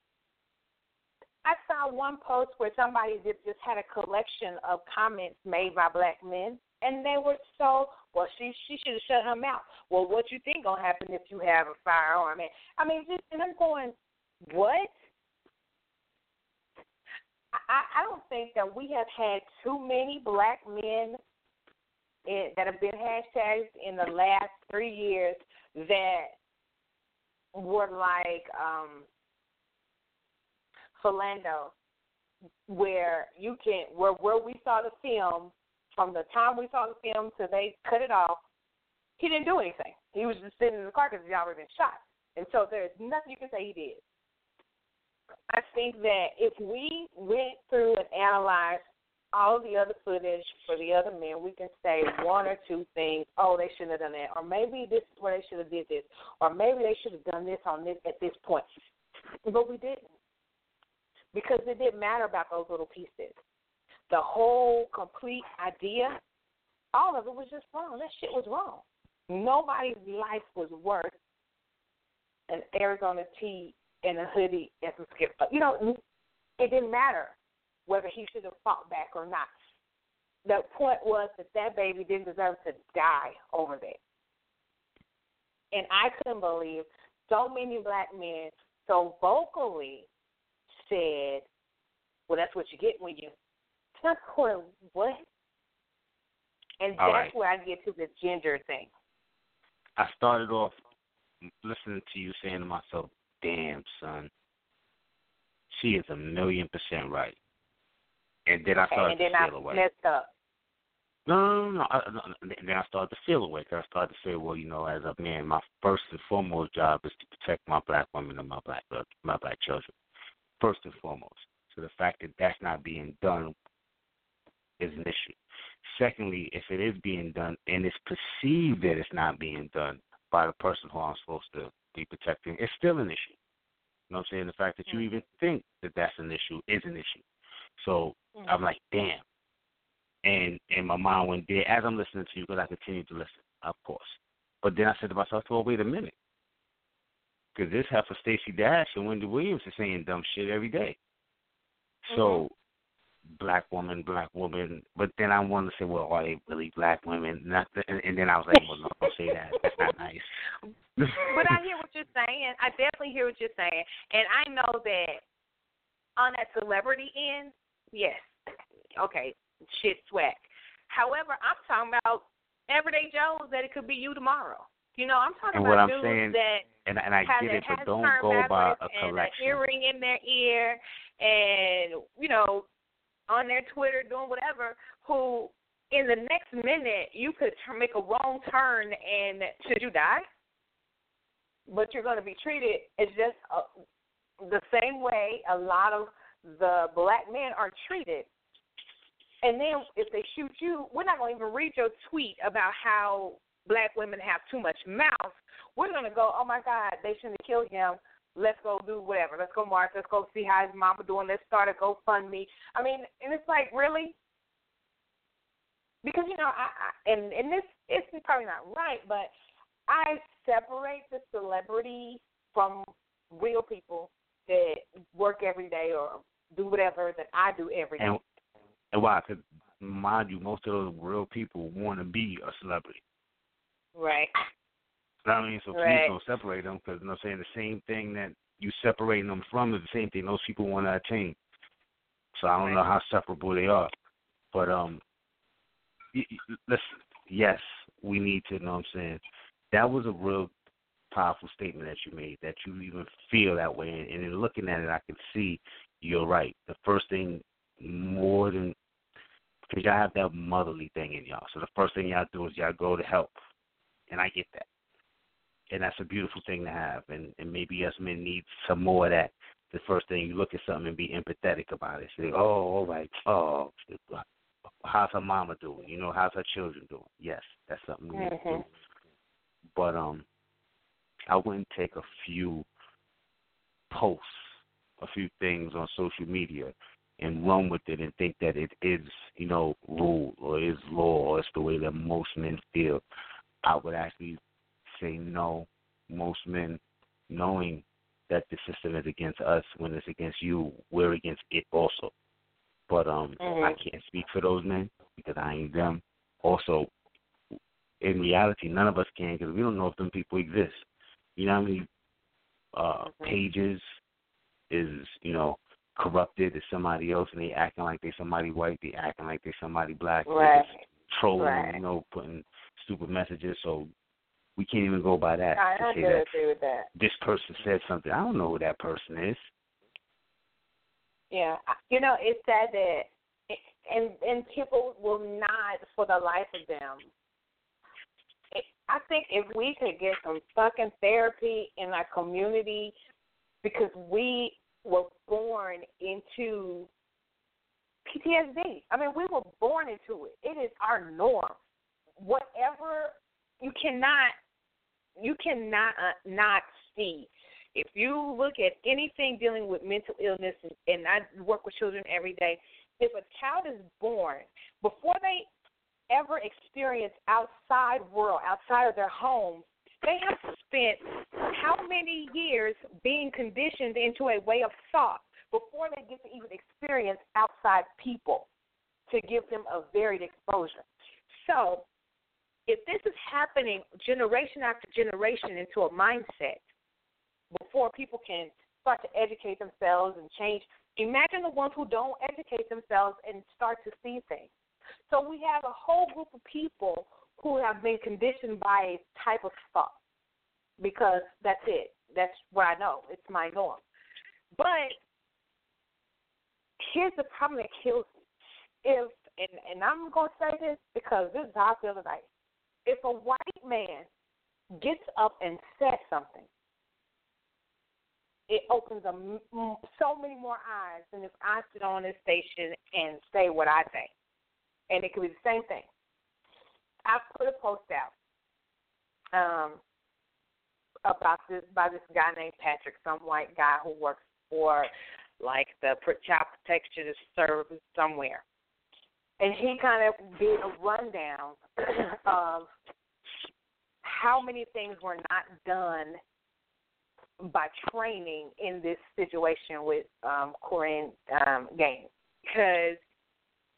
I saw one post where somebody did, just had a collection of comments made by black men, and they were so well. She she should have shut her mouth. Well, what you think gonna happen if you have a firearm? And I mean, just and I'm going, what? I, I don't think that we have had too many black men in, that have been hashtags in the last three years that were like um Philando, where you can where where we saw the film from the time we saw the film till they cut it off, he didn't do anything. He was just sitting in the car because he'd already been shot, and so there's nothing you can say he did. I think that if we went through and analyzed all the other footage for the other men, we can say one or two things. Oh, they shouldn't have done that, or maybe this is where they should have did this, or maybe they should have done this on this at this point. But we didn't because it didn't matter about those little pieces. The whole complete idea, all of it was just wrong. That shit was wrong. Nobody's life was worth an Arizona tea and a hoodie and some skip. You know, it didn't matter whether he should have fought back or not. The point was that that baby didn't deserve to die over that. And I couldn't believe so many black men so vocally said, "Well, that's what you get when you." Not going what? And All that's right. where I get to the gender thing. I started off listening to you saying to myself, "Damn, son, she is a million percent right." And then I Okay, started and then to I feel away. messed up. No, no, no, no. I, no. And then I started to feel away. 'cause I started to say, well, you know, as a man, my first and foremost job is to protect my black women and my black uh, my black children, first and foremost. So the fact that that's not being done is an issue. Secondly, if it is being done and it's perceived that it's not being done by the person who I'm supposed to be protecting, it's still an issue. You know what I'm saying? The fact that you mm. even think that that's an issue is an issue. So mm. I'm like, damn. And and my mind went there as I'm listening to you because I continued to listen, of course. But then I said to myself, well, wait a minute. Because this heifer Stacey Dash and Wendy Williams are saying dumb shit every day. So, mm-hmm. black woman, black woman. But then I wanted to say, well, are they really black women? Not the, and, and then I was like, well, no, don't say that. That's not nice. [laughs] but I hear what you're saying. I definitely hear what you're saying, and I know that on that celebrity end, yes, okay, shit swag. However, I'm talking about everyday Joes that it could be you tomorrow. You know, I'm talking And about what I'm dudes saying, that and and I get it, but don't go by a and collection. an earring in their ear, and you know, on their Twitter doing whatever. Who in the next minute you could make a wrong turn and should you die? But you're going to be treated as just uh, the same way a lot of the black men are treated. And then if they shoot you, we're not going to even read your tweet about how black women have too much mouth. We're going to go, oh my God, they shouldn't have killed him. Let's go do whatever. Let's go march. Let's go see how his mama doing. Let's start a GoFundMe. I mean, and it's like really, because you know, I, I and and this it's probably not right, but I separate the celebrity from real people that work every day or do whatever that I do every day. And and why? Because mind you, most of those real people want to be a celebrity. Right. I mean? So Right. please don't separate them because you know, I'm saying the same thing that you separating them from is the same thing those people want to attain. So I don't know how separable they are, but um, listen. Yes, we need to. You know what I'm saying? That was a real powerful statement that you made. That you even feel that way, and, and in looking at it, I can see you're right. The first thing, more than because y'all have that motherly thing in y'all. So the first thing y'all do is y'all go to help, and I get that and that's a beautiful thing to have. And and maybe us men need some more of that. The first thing you look at something and be empathetic about it. Say, oh, all right, oh, how's her mama doing? You know, how's her children doing? Yes, that's something we need to do. Mhm. But um, I wouldn't take a few posts, a few things on social media, and run with it and think that it is, you know, rule or is law or it's the way that most men feel. I would actually say no. Most men, knowing that the system is against us, when it's against you, we're against it also. But um, Mhm. I can't speak for those men because I ain't them. Also, in reality, none of us can because we don't know if them people exist. You know how many uh, Mhm. pages is you know corrupted is somebody else and they acting like they somebody white, they acting like they somebody black, they Right. just trolling, Right. you know, putting stupid messages. So we can't even go by that I, to say do that agree with that. this person said something. I don't know who that person is. Yeah, you know, it's sad that, and and people will not for the life of them. It, I think if we could get some fucking therapy in our community, because we were born into PTSD. I mean, we were born into it. It is our norm. Whatever you cannot, you cannot uh, not see if you look at anything dealing with mental illness, and, I work with children every day, if a child is born, before they ever experience outside world, outside of their home, they have spent how many years being conditioned into a way of thought before they get to even experience outside people to give them a varied exposure. So, if this is happening generation after generation into a mindset, before people can start to educate themselves and change. Imagine the ones who don't educate themselves and start to see things. So we have a whole group of people who have been conditioned by a type of thought because that's it. That's what I know. It's my norm. But here's the problem that kills me. If and, and I'm gonna say this because this is how I feel tonight. If a white man gets up and says something it opens a so many more eyes than if I sit on this station and say what I think. And it could be the same thing. I put a post out um, about this by this guy named Patrick, some white guy who works for like the child protection service somewhere. And he kind of did a rundown [clears throat] of how many things were not done by training in this situation with um, Korryn um, Gaines. Because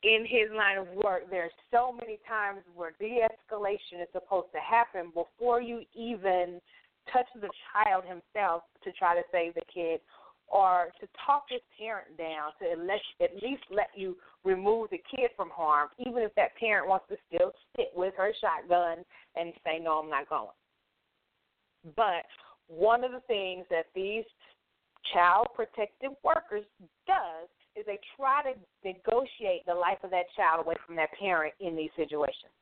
in his line of work, there's so many times where de-escalation is supposed to happen before you even touch the child himself to try to save the kid or to talk this parent down to at least, let you remove the kid from harm, even if that parent wants to still sit with her shotgun and say, no, I'm not going. But one of the things that these child protective workers does is they try to negotiate the life of that child away from that parent in these situations.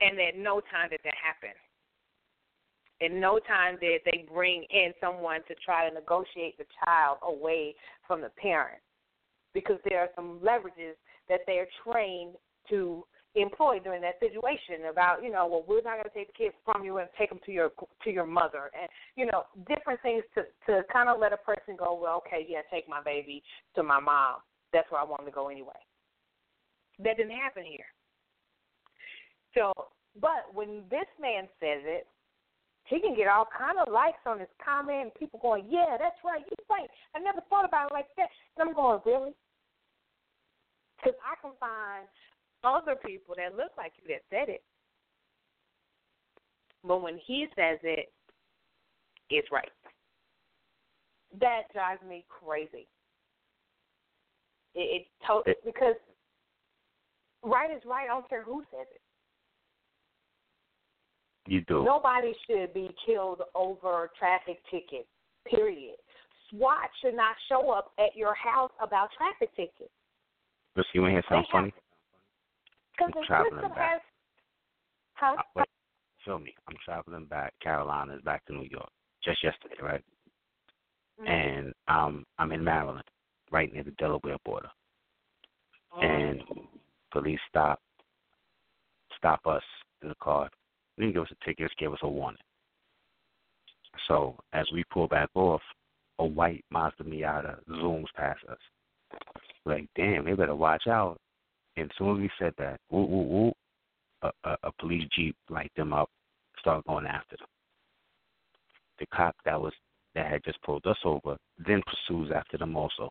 And at no time did that happen. In no time did they bring in someone to try to negotiate the child away from the parent. Because there are some leverages that they are trained to employ during that situation about you know well we're not going to take the kids from you and take them to your to your mother. And you know different things to to kind of let a person go well okay yeah take my baby to my mom. That's where I want to go anyway. That didn't happen here. So but when this man says it he can get all kind of likes on his comment and people going yeah that's right you're right I never thought about it like that and I'm going really because I can find other people that look like you that said it. But when he says it, it's right. That drives me crazy. It, it, to- because right is right. I don't care who says it. You do. Nobody should be killed over traffic tickets. Period. SWAT should not show up at your house about traffic tickets. But you want to hear something funny? Because the traveling system back. has. Huh? Uh, wait, feel me. I'm traveling back Carolinas back to New York just yesterday, right? Mhm. And um I'm in Maryland, right near the Delaware border. Oh. And police stop stop us in the car. Didn't give us a ticket, just gave us a warning. So as we pull back off, a white Mazda Miata zooms past us. Like, damn, they better watch out. And soon as we said that, woo woo woo, a, a, a police jeep light them up, start going after them. The cop that was that had just pulled us over then pursues after them also.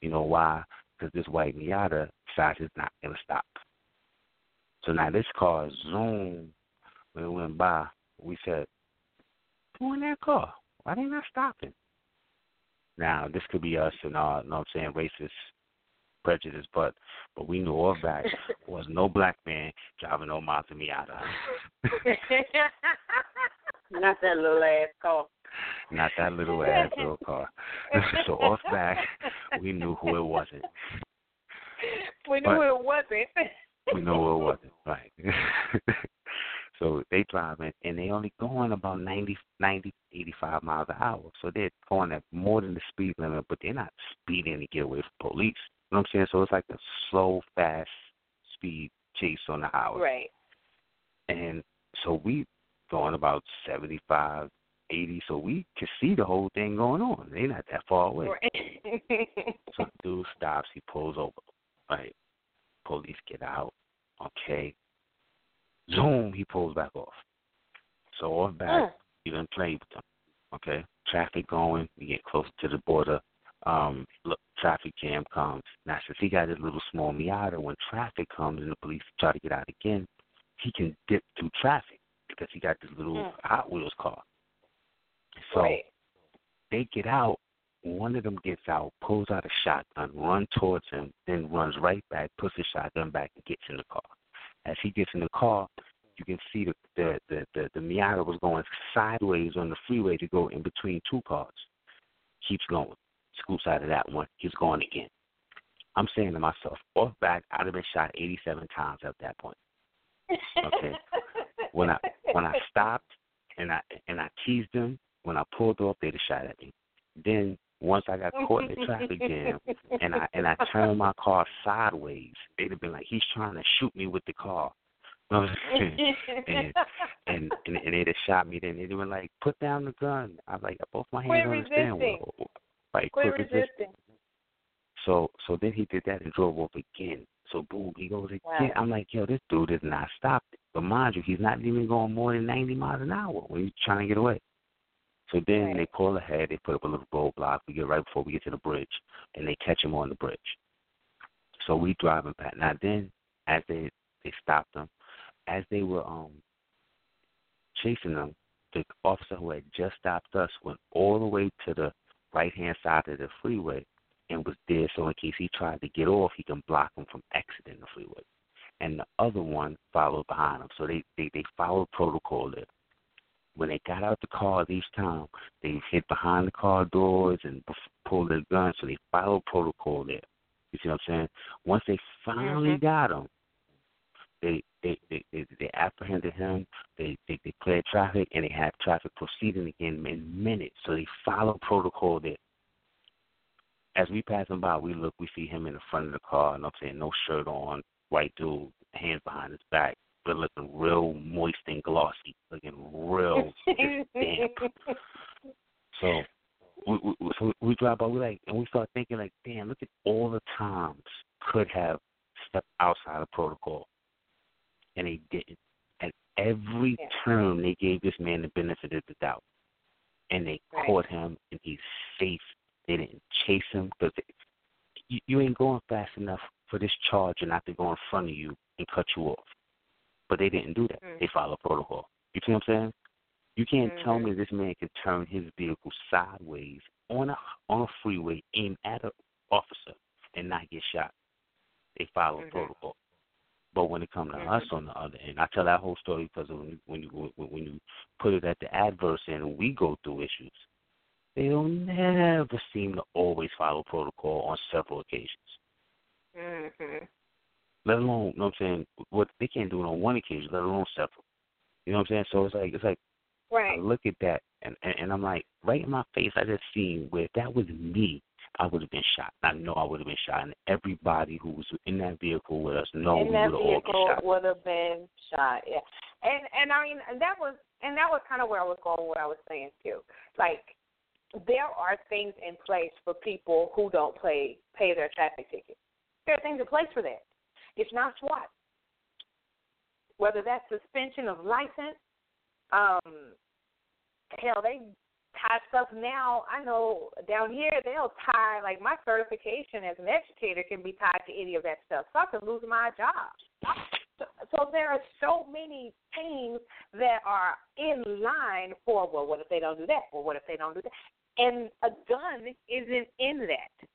You know why? Because this white Miata decides it's not gonna stop. So now this car zoom when it went by. We said, "Who in that car? Why they not stopping?" Now this could be us and uh, you know what I'm saying, racist prejudice, but but we knew all back [laughs] was no black man driving no Mazda Miata. [laughs] Not that little ass car. Not that little ass little car. [laughs] so off back, we knew who it wasn't. we knew But- it wasn't. We know who it wasn't. Right. So they driving and they only going about 90, 90, 85 miles an hour. So they're going at more than the speed limit, but they're not speeding to get away from police. You know what I'm saying? So it's like a slow, fast speed chase on the highway. right. And so we going about 75, 80, so we can see the whole thing going on. They're not that far away. Right. So the dude stops, he pulls over. Right. Police get out. Okay. Zoom, he pulls back off. So off back, Mm. done played with them. Okay. Traffic going, we get close to the border. Um, look, traffic jam comes. Now since he got his little small Miata, when traffic comes and the police try to get out again, he can dip through traffic because he got this little Mm. Hot Wheels car. So right. they get out. One of them gets out, pulls out a shotgun, runs towards him, then runs right back, puts the shotgun back, and gets in the car. As he gets in the car, you can see the the the the, the Miata was going sideways on the freeway to go in between two cars. Keeps going, scoops out of that one, keeps going again. I'm saying to myself, off back, I'd have been shot 87 times at that point. Okay. [laughs] When I when I stopped and I and I teased them, when I pulled off, they'd have shot at me. Then once I got caught in the traffic jam and I and I turned my car sideways, they'd have been like, He's trying to shoot me with the car. [laughs] And and and, and they'd have shot me then they'd have been like, Put down the gun. I was like, both my hands on the steering wheel. Like Quit quit resisting. So so then he did that and drove off again. So boom, he goes again. Wow. I'm like, yo, this dude is not stopping. But mind you, he's not even going more than 90 miles an hour when he's trying to get away. So then Right. they pull ahead. They put up a little roadblock. We get right before we get to the bridge, and they catch him on the bridge. So we driving back. Now then, as they they stopped them, as they were um chasing them, the officer who had just stopped us went all the way to the right hand side of the freeway and was there so in case he tried to get off, he can block him from exiting the freeway. And the other one followed behind him. So they, they, they followed protocol there. When they got out the car each time, they hid behind the car doors and pulled their guns, so they followed protocol there. You see what I'm saying? Once they finally mm-hmm. got him, they they, they they they apprehended him. They they declared traffic, and they had traffic proceeding again in minutes. So they followed protocol there. As we pass him by, we look, we see him in the front of the car, and I'm saying no shirt on, white dude, hands behind his back, but looking real moist and glossy, looking real damp. [laughs] So we, we, so we drive by, we like, and we start thinking like, damn, look at all the times could have stepped outside of protocol, and they didn't. At every yeah. turn, they gave this man the benefit of the doubt, and they right. caught him, and he's safe. They didn't chase him because you, you ain't going fast enough for this charger not to go in front of you and cut you off. But they didn't do that. Mm-hmm. They followed protocol. You see what I'm saying? You can't mm-hmm. tell me this man can turn his vehicle sideways on a on a freeway, aim at an officer, and not get shot. They follow mm-hmm. protocol. But when it comes to us Mm-hmm. on the other end, I tell that whole story because when you when you when you put it at the adverse end, we go through issues, they don't never seem to always follow protocol on several occasions. Mhm. Let alone, you know what I'm saying, what they can't do it on one occasion, let alone several. You know what I'm saying? So it's like it's like right. I look at that and, and and I'm like, right in my face, I just seen where if that was me, I would have been shot. I know I would have been shot, and everybody who was in that vehicle with us know in we would have all been shot. would have been shot. Yeah, and and I mean that was and that was kind of where I was going. What I was saying too, like there are things in place for people who don't pay pay their traffic tickets. There are things in place for that. It's not SWAT. Whether that's suspension of license, um, hell, they tie stuff now. I know down here they'll tie like my certification as an educator can be tied to any of that stuff. So I could lose my job. So, there are so many things that are in line for well, what if they don't do that? Well, what if they don't do that? And a gun isn't in that.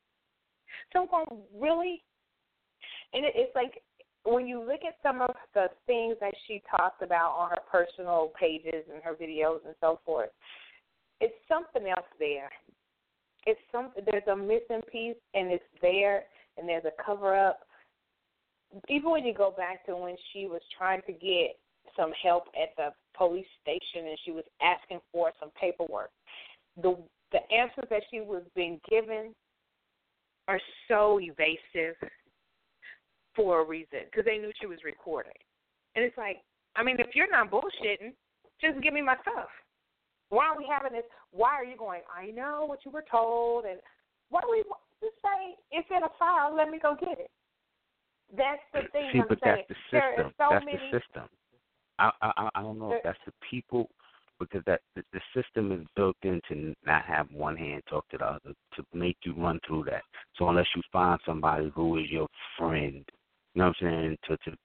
So I'm going, really? And it, it's like when you look at some of the things that she talked about on her personal pages and her videos and so forth, it's something else there. It's some there's a missing piece and it's there and there's a cover up. Even when you go back to when she was trying to get some help at the police station and she was asking for some paperwork, the the answers that she was being given are so evasive for a reason because they knew she was recording. And it's like, I mean, if you're not bullshitting, just give me my stuff. Why are we having this? Why are you going? I know what you were told, and what do we just say? It's in a file. Let me go get it. That's the thing. See, I'm but saying. that's the system. so that's many, the system. I I I don't know if that's the people because that the, the system is built in to not have one hand talk to the other to make you run through that. So unless you find somebody who is your friend, you know what I'm saying, to to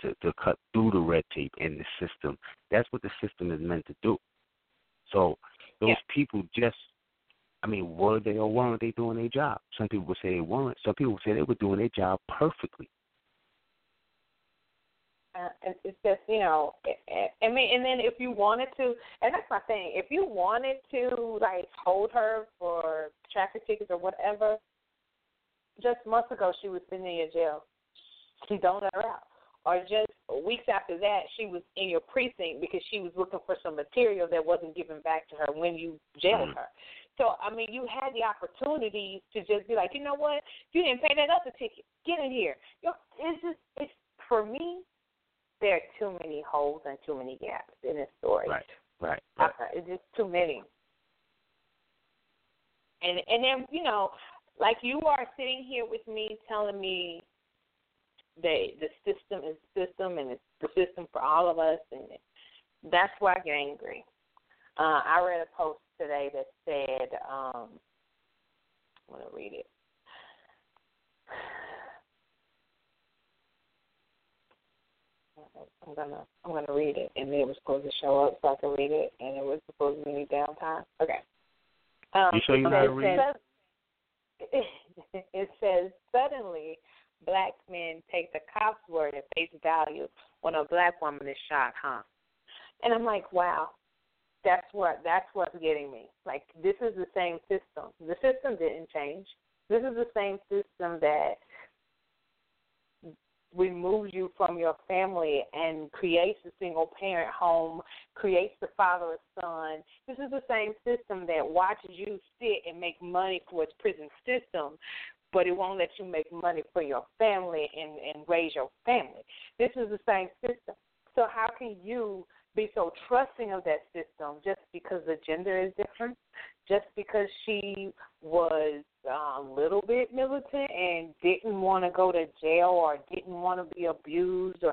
to, to cut through the red tape in the system, that's what the system is meant to do. So those Yeah. people just, I mean, were they or weren't they doing their job? Some people would say they weren't. Some people would say they were doing their job perfectly. Uh, it's just you know, I I mean, and then if you wanted to, and that's my thing, if you wanted to like hold her for traffic tickets or whatever, just months ago she was sitting in your jail. Don't let her out. Or just weeks after that, she was in your precinct because she was looking for some material that wasn't given back to her when you jailed mm-hmm. her. So I mean, you had the opportunity to just be like, you know what? You didn't pay that other ticket. Get in here. You know, it's just it's for me. There are too many holes and too many gaps in this story. Right, right, uh, right. Okay, It's just too many. And and then you know, like you are sitting here with me telling me that the system is system and it's the system for all of us, and that's why I get angry. Uh, I read a post today that said, um, I'm going to read it. I'm gonna I'm gonna read it, and then it was supposed to show up so I could read it, and it was supposed to be downtime. Okay. Um, You sure you how to says- read? It says [laughs] suddenly black men take the cop's word at face value when a black woman is shot, huh? And I'm like, wow, That's what that's what's getting me. Like this is the same system. The system didn't change. This is the same system that removes you from your family and creates a single parent home, creates the father or son. This is the same system that watches you sit and make money for its prison system, but it won't let you make money for your family and, and raise your family. This is the same system. So how can you be so trusting of that system just because the gender is different, just because she was a little bit militant and didn't want to go to jail or didn't want to be abused or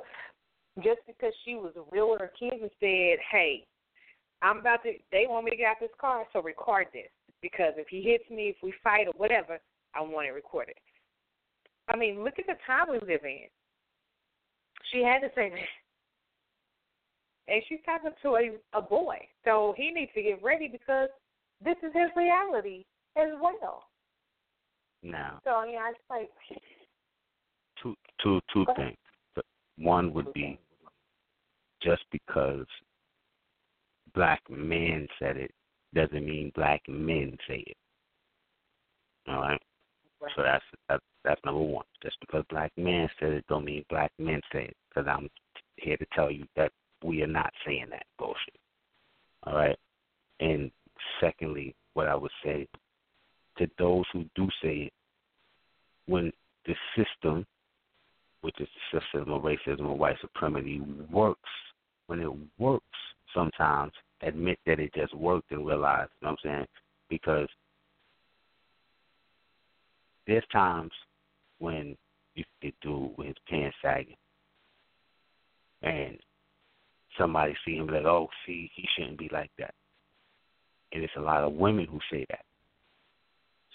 just because she was real with her kids and said, "Hey, I'm about to. They want me to get out this car, so record this because if he hits me, if we fight or whatever, I want it recorded." I mean, look at the time we live in. She had to say that and she's talking to a a boy, so he needs to get ready because this is his reality as well. Now, so I mean, I just like two two two things. One would be just because black men said it doesn't mean black men say it. All right. So that's that's that's number one. Just because black men said it don't mean black men say it. Because I'm here to tell you that we are not saying that bullshit. All right. And secondly, what I would say to those who do say it, when the system, which is the system of racism or white supremacy, works, when it works, sometimes admit that it just worked and realize, you know what I'm saying? Because there's times when you a dude with his pants sagging and somebody see him like, oh, see, he shouldn't be like that. And it's a lot of women who say that.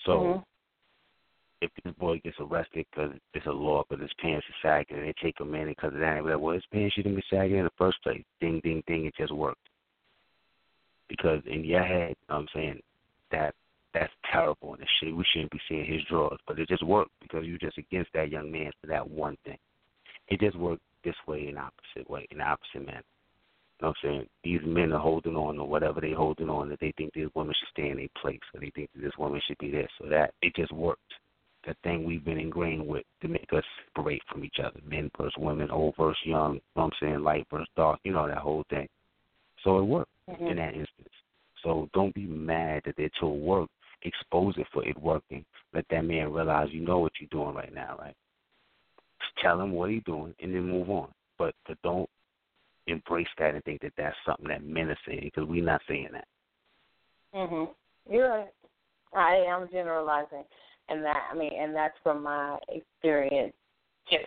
So mm-hmm. if this boy gets arrested because it's a law because his pants are sagging and they take him in because of that, like, well, his pants shouldn't be sagging in the first place. Ding, ding, ding, it just worked. Because in your head, you know what I'm saying, that that's terrible and shit. We shouldn't be seeing his drawers, but it just worked because you're just against that young man for that one thing. It just worked this way in opposite way, in the opposite manner know what I'm saying? These men are holding on or whatever they holding on that they think this woman should stay in their place or they think that this woman should be this or that. It just worked. That thing we've been ingrained with to make us separate from each other. Men versus women, old versus young, you know what I'm saying, light versus dark, you know, that whole thing. So it worked mm-hmm. in that instance. So don't be mad that it tool worked. Expose it for it working. Let that man realize you know what you're doing right now, right? Tell him what he's doing and then move on. But, but don't embrace that and think that that's something that men are saying because we're not saying that. Mhm. You're right. I am generalizing, and that I mean, and that's from my experience just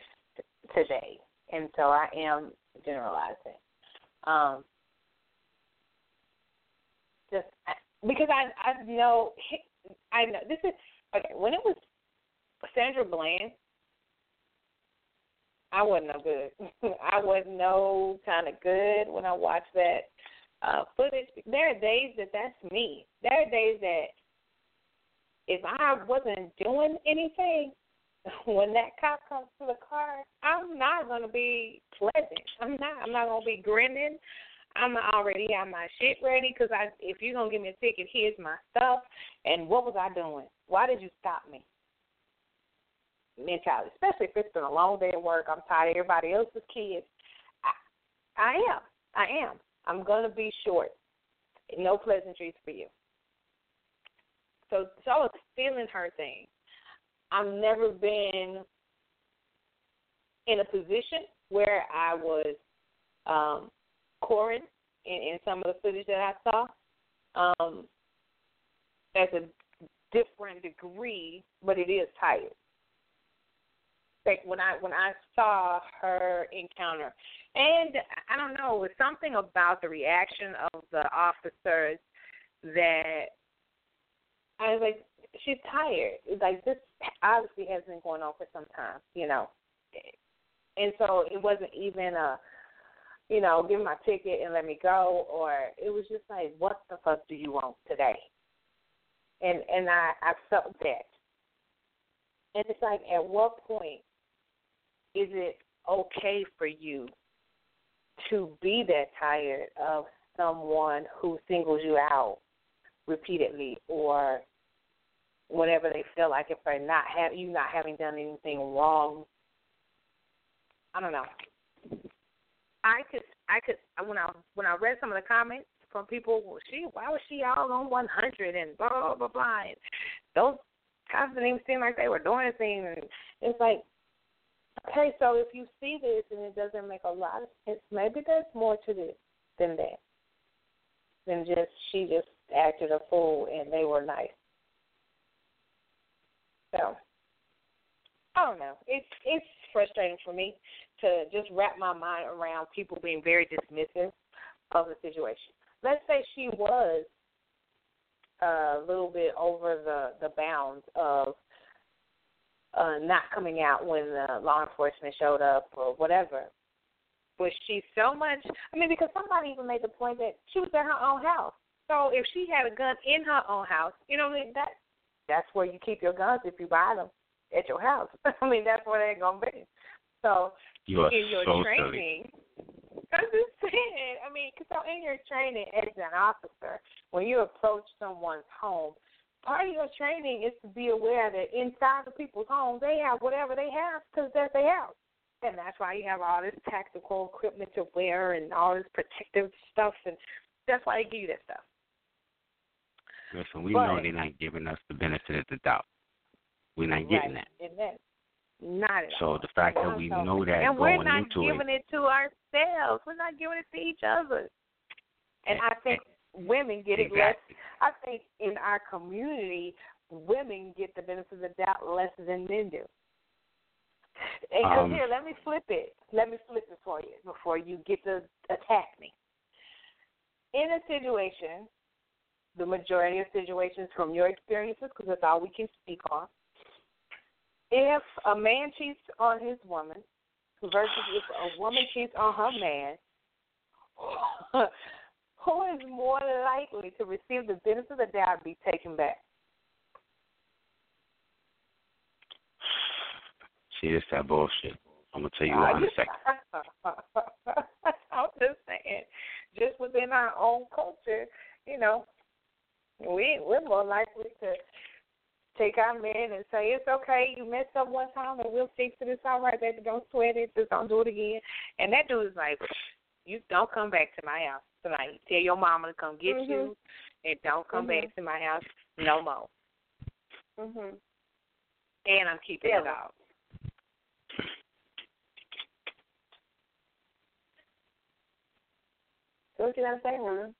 today, and so I am generalizing. Um, just because I I know I know this is okay when it was Sandra Bland I wasn't no good. [laughs] I wasn't no kind of good when I watched that uh footage. There are days that that's me. There are days that if I wasn't doing anything, [laughs] when that cop comes to the car, I'm not gonna be pleasant. I'm not. I'm not gonna be grinning. I'm already got my shit ready because I. If you're gonna give me a ticket, here's my stuff. And what was I doing? Why did you stop me? mentality, especially if it's been a long day at work. I'm tired of everybody else's kids. I, I am. I am. I'm to be short. No pleasantries for you. So, so I was feeling her thing. I've never been in a position where I was um, coring in, in some of the footage that I saw. Um, as a different degree, but it is tired like when I when I saw her encounter, and I don't know, it was something about the reaction of the officers that I was like, she's tired. Like this obviously has been going on for some time, you know, and so it wasn't even a, you know, give my ticket and let me go, or it was just like, what the fuck do you want today? And and I I felt that. And it's like, at what point is it okay for you to be that tired of someone who singles you out repeatedly or whenever they feel like if they're not have you not having done anything wrong. I don't know. I could I could when I when I read some of the comments from people, well, she why was she all on one hundred and blah blah blah blah and those guys didn't even seem like they were doing anything and it's like okay, so if you see this and it doesn't make a lot of sense, maybe there's more to this than that. Than just she just acted a fool and they were nice. So I don't know. It's it's frustrating for me to just wrap my mind around people being very dismissive of the situation. Let's say she was a little bit over the the bounds of uh not coming out when the law enforcement showed up or whatever. Was she so much? I mean, because somebody even made the point that she was at her own house. So if she had a gun in her own house, you know that that's where you keep your guns if you buy them at your house. [laughs] I mean, that's where they're gonna be. So you in your so training, I'm just saying. I mean, so in your training as an officer, when you approach someone's home, part of your training is to be aware that inside the people's homes they have whatever they have because that's their house. And that's why you have all this tactical equipment to wear and all this protective stuff, and that's why they give you that stuff. Listen, we But- know they're not giving us the benefit of the doubt. We're not getting right. that. And that, not at So all. the fact that we know that and we're not giving it. to ourselves. We're not giving it to each other. And I think women get it less. I think in our community, women get the benefit of the doubt less than men do. And 'cause Um, here, let me flip it. Let me flip it for you before you get to attack me. In a situation, the majority of situations from your experiences, because that's all we can speak on. If a man cheats on his woman versus if a woman cheats on her man, [laughs] who is more likely to receive the benefit of the doubt and be taken back? See, this that bullshit. I'm gonna tell you why in a second. [laughs] I'm just saying, just within our own culture, you know, we we're more likely to take our men and say it's okay, you messed up one time and we'll fix it. It's all right, baby. Don't sweat it. Just don't do it again. And that dude is like, you don't come back to my house tonight. Tell your mama to come get you, and don't come Mhm. back to my house no more. Mhm. And I'm keeping Yeah. it out. So what you gotta say, Ron?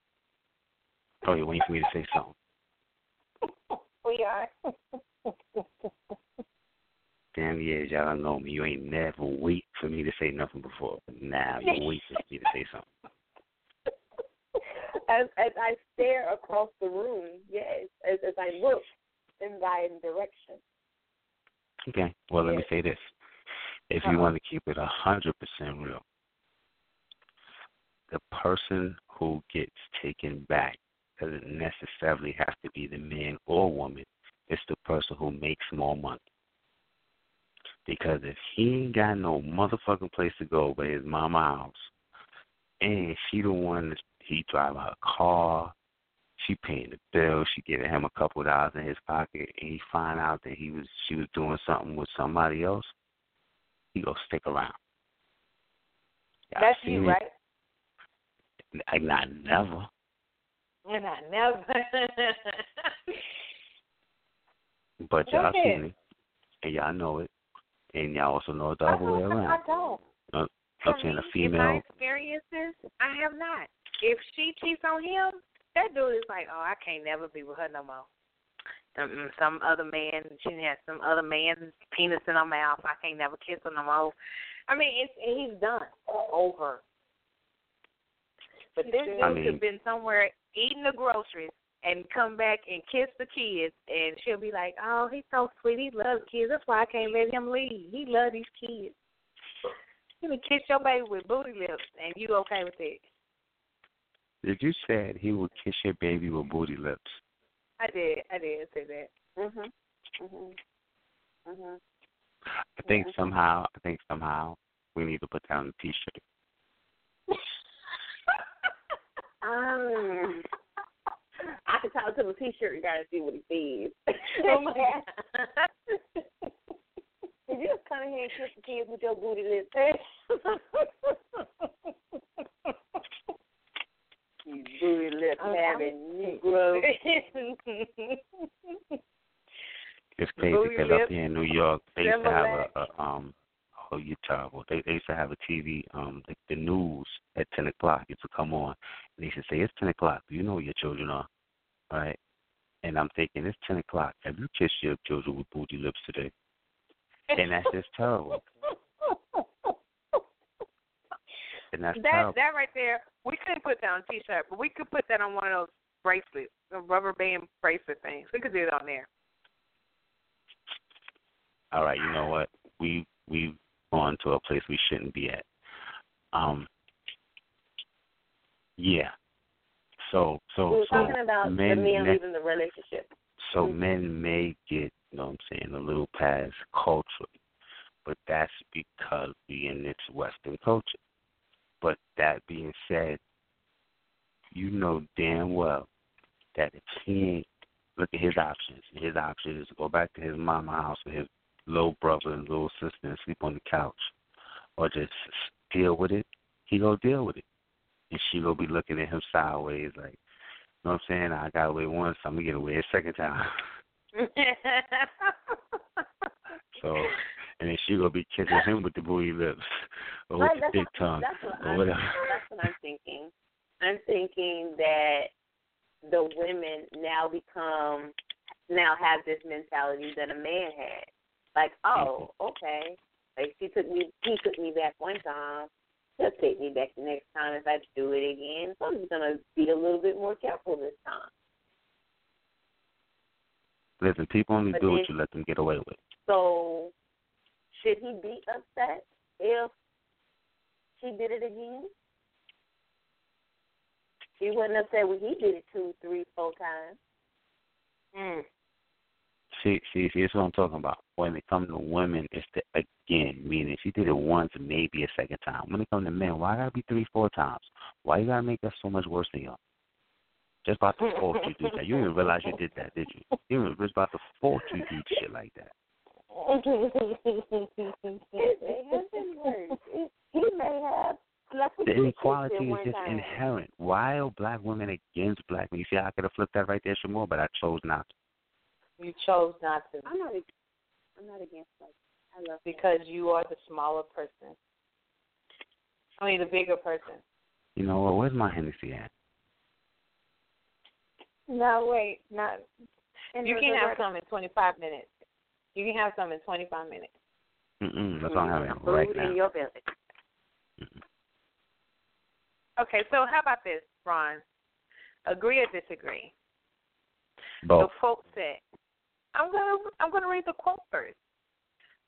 Oh, you're waiting for me to say something. We are. [laughs] Damn years, y'all don't know me. You ain't never wait for me to say nothing before. But now you're waiting for me to say something. [laughs] as as I stare across the room, yes, as as I look in thy direction. Okay. Well, let me say this. If you Uh-huh. want to keep it a hundred percent real, the person who gets taken back doesn't necessarily have to be the man or woman. It's the person who makes more money. Because if he ain't got no motherfucking place to go but his mama house, and she the one that he drive her car, she paying the bill, she giving him a couple of dollars in his pocket, and he find out that he was she was doing something with somebody else, he gonna stick around. Y'all That's you, it? right? Like not never. And I never. [laughs] But y'all ahead. seen it, and y'all know it, and y'all also know it the I other way don't. I don't. Uh, I'm saying a me, in my experiences, I have not. If she cheats on him, that dude is like, oh, I can't never be with her no more. Um, some other man, she has some other man's penis in her mouth. I can't never kiss her no more. I mean, it's he's done over. But this dude I could have been somewhere eating the groceries and come back and kiss the kids, and she'll be like, "Oh, he's so sweet. He loves kids. That's why I can't let him leave. He loves these kids." You can kiss your baby with booty lips, and you okay with it? If you said he would kiss your baby with booty lips, I did. I did say that. Mhm. Mhm. Mhm. I think Yeah. somehow, I think somehow we need to put on a T-shirt. [laughs] Um, I can talk to him a t-shirt. You gotta see what he sees. [laughs] Oh my god! Did you just come in here and kiss the kids with your booty lips? you booty lip I'm- having Negro. [laughs] It's crazy because up here in New York, they used to have a, a um. Oh, you terrible. They they used to have a TV um the, the news at ten o'clock used to come on, and they used to say it's ten o'clock. You know where your children are, right? And I'm thinking it's ten o'clock. Have you kissed your children with booty lips today? And that's just terrible. And that's that terrible. that right there, we couldn't put that on a t-shirt, but we could put that on one of those bracelets, the rubber band bracelet things. We could do it on there. All right, you know what? We we've gone to a place we shouldn't be at. Um. Yeah. So so we were so talking about the men men may- leaving the relationship. so mm-hmm. men may get you know what I'm saying a little past culturally, but that's because we in this Western culture. But that being said, you know damn well that if he ain't look at his options. His option is to go back to his mama house with his little brother and little sister and sleep on the couch, or just deal with it. He go deal with it, and she gonna be looking at him sideways like, you know what I'm saying? I got away once, I'm gonna get away a second time. [laughs] so, and then she gonna be kissing him with the booty lips [laughs] or with Right, the big what, tongue That's what, or I'm, whatever. that's what I'm thinking. I'm thinking that the women now become now have this mentality that a man had. Like, mm-hmm. oh, okay. Like she took me he took me back one time. He'll take me back the next time if I do it again. So I'm just gonna be a little bit more careful this time. Listen, people only But do what then- you let them get away with. So should he be upset if she did it again? He wasn't upset when he did it two, three, four times. mm. See, see, see, that's what I'm talking about. When it comes to women, it's the again, meaning she did it once, maybe a second time. When it comes to men, why gotta be three, four times? Why you gotta make that so much worse than y'all? Just about the fault you did that. You didn't even realize you did that, did you? You didn't just about the fault you do shit like that. it may have been worse. It- He may have The inequality is just time. inherent. Why are black women against black men? You see, I could have flipped that right there some more, but I chose not to. You chose not to I'm not. ag- I'm not against like. I love him. because you are the smaller person. I mean, the bigger person. You know what? Where's my Hennessy at? No, wait, not. And You can a have some in 25 minutes. You can have some in 25 minutes. Mm-mm, that's all I'm having Food right in your belly. Okay, so how about this, Ron? Agree or disagree? Both. The quote said, "I'm gonna I'm gonna read the quote first.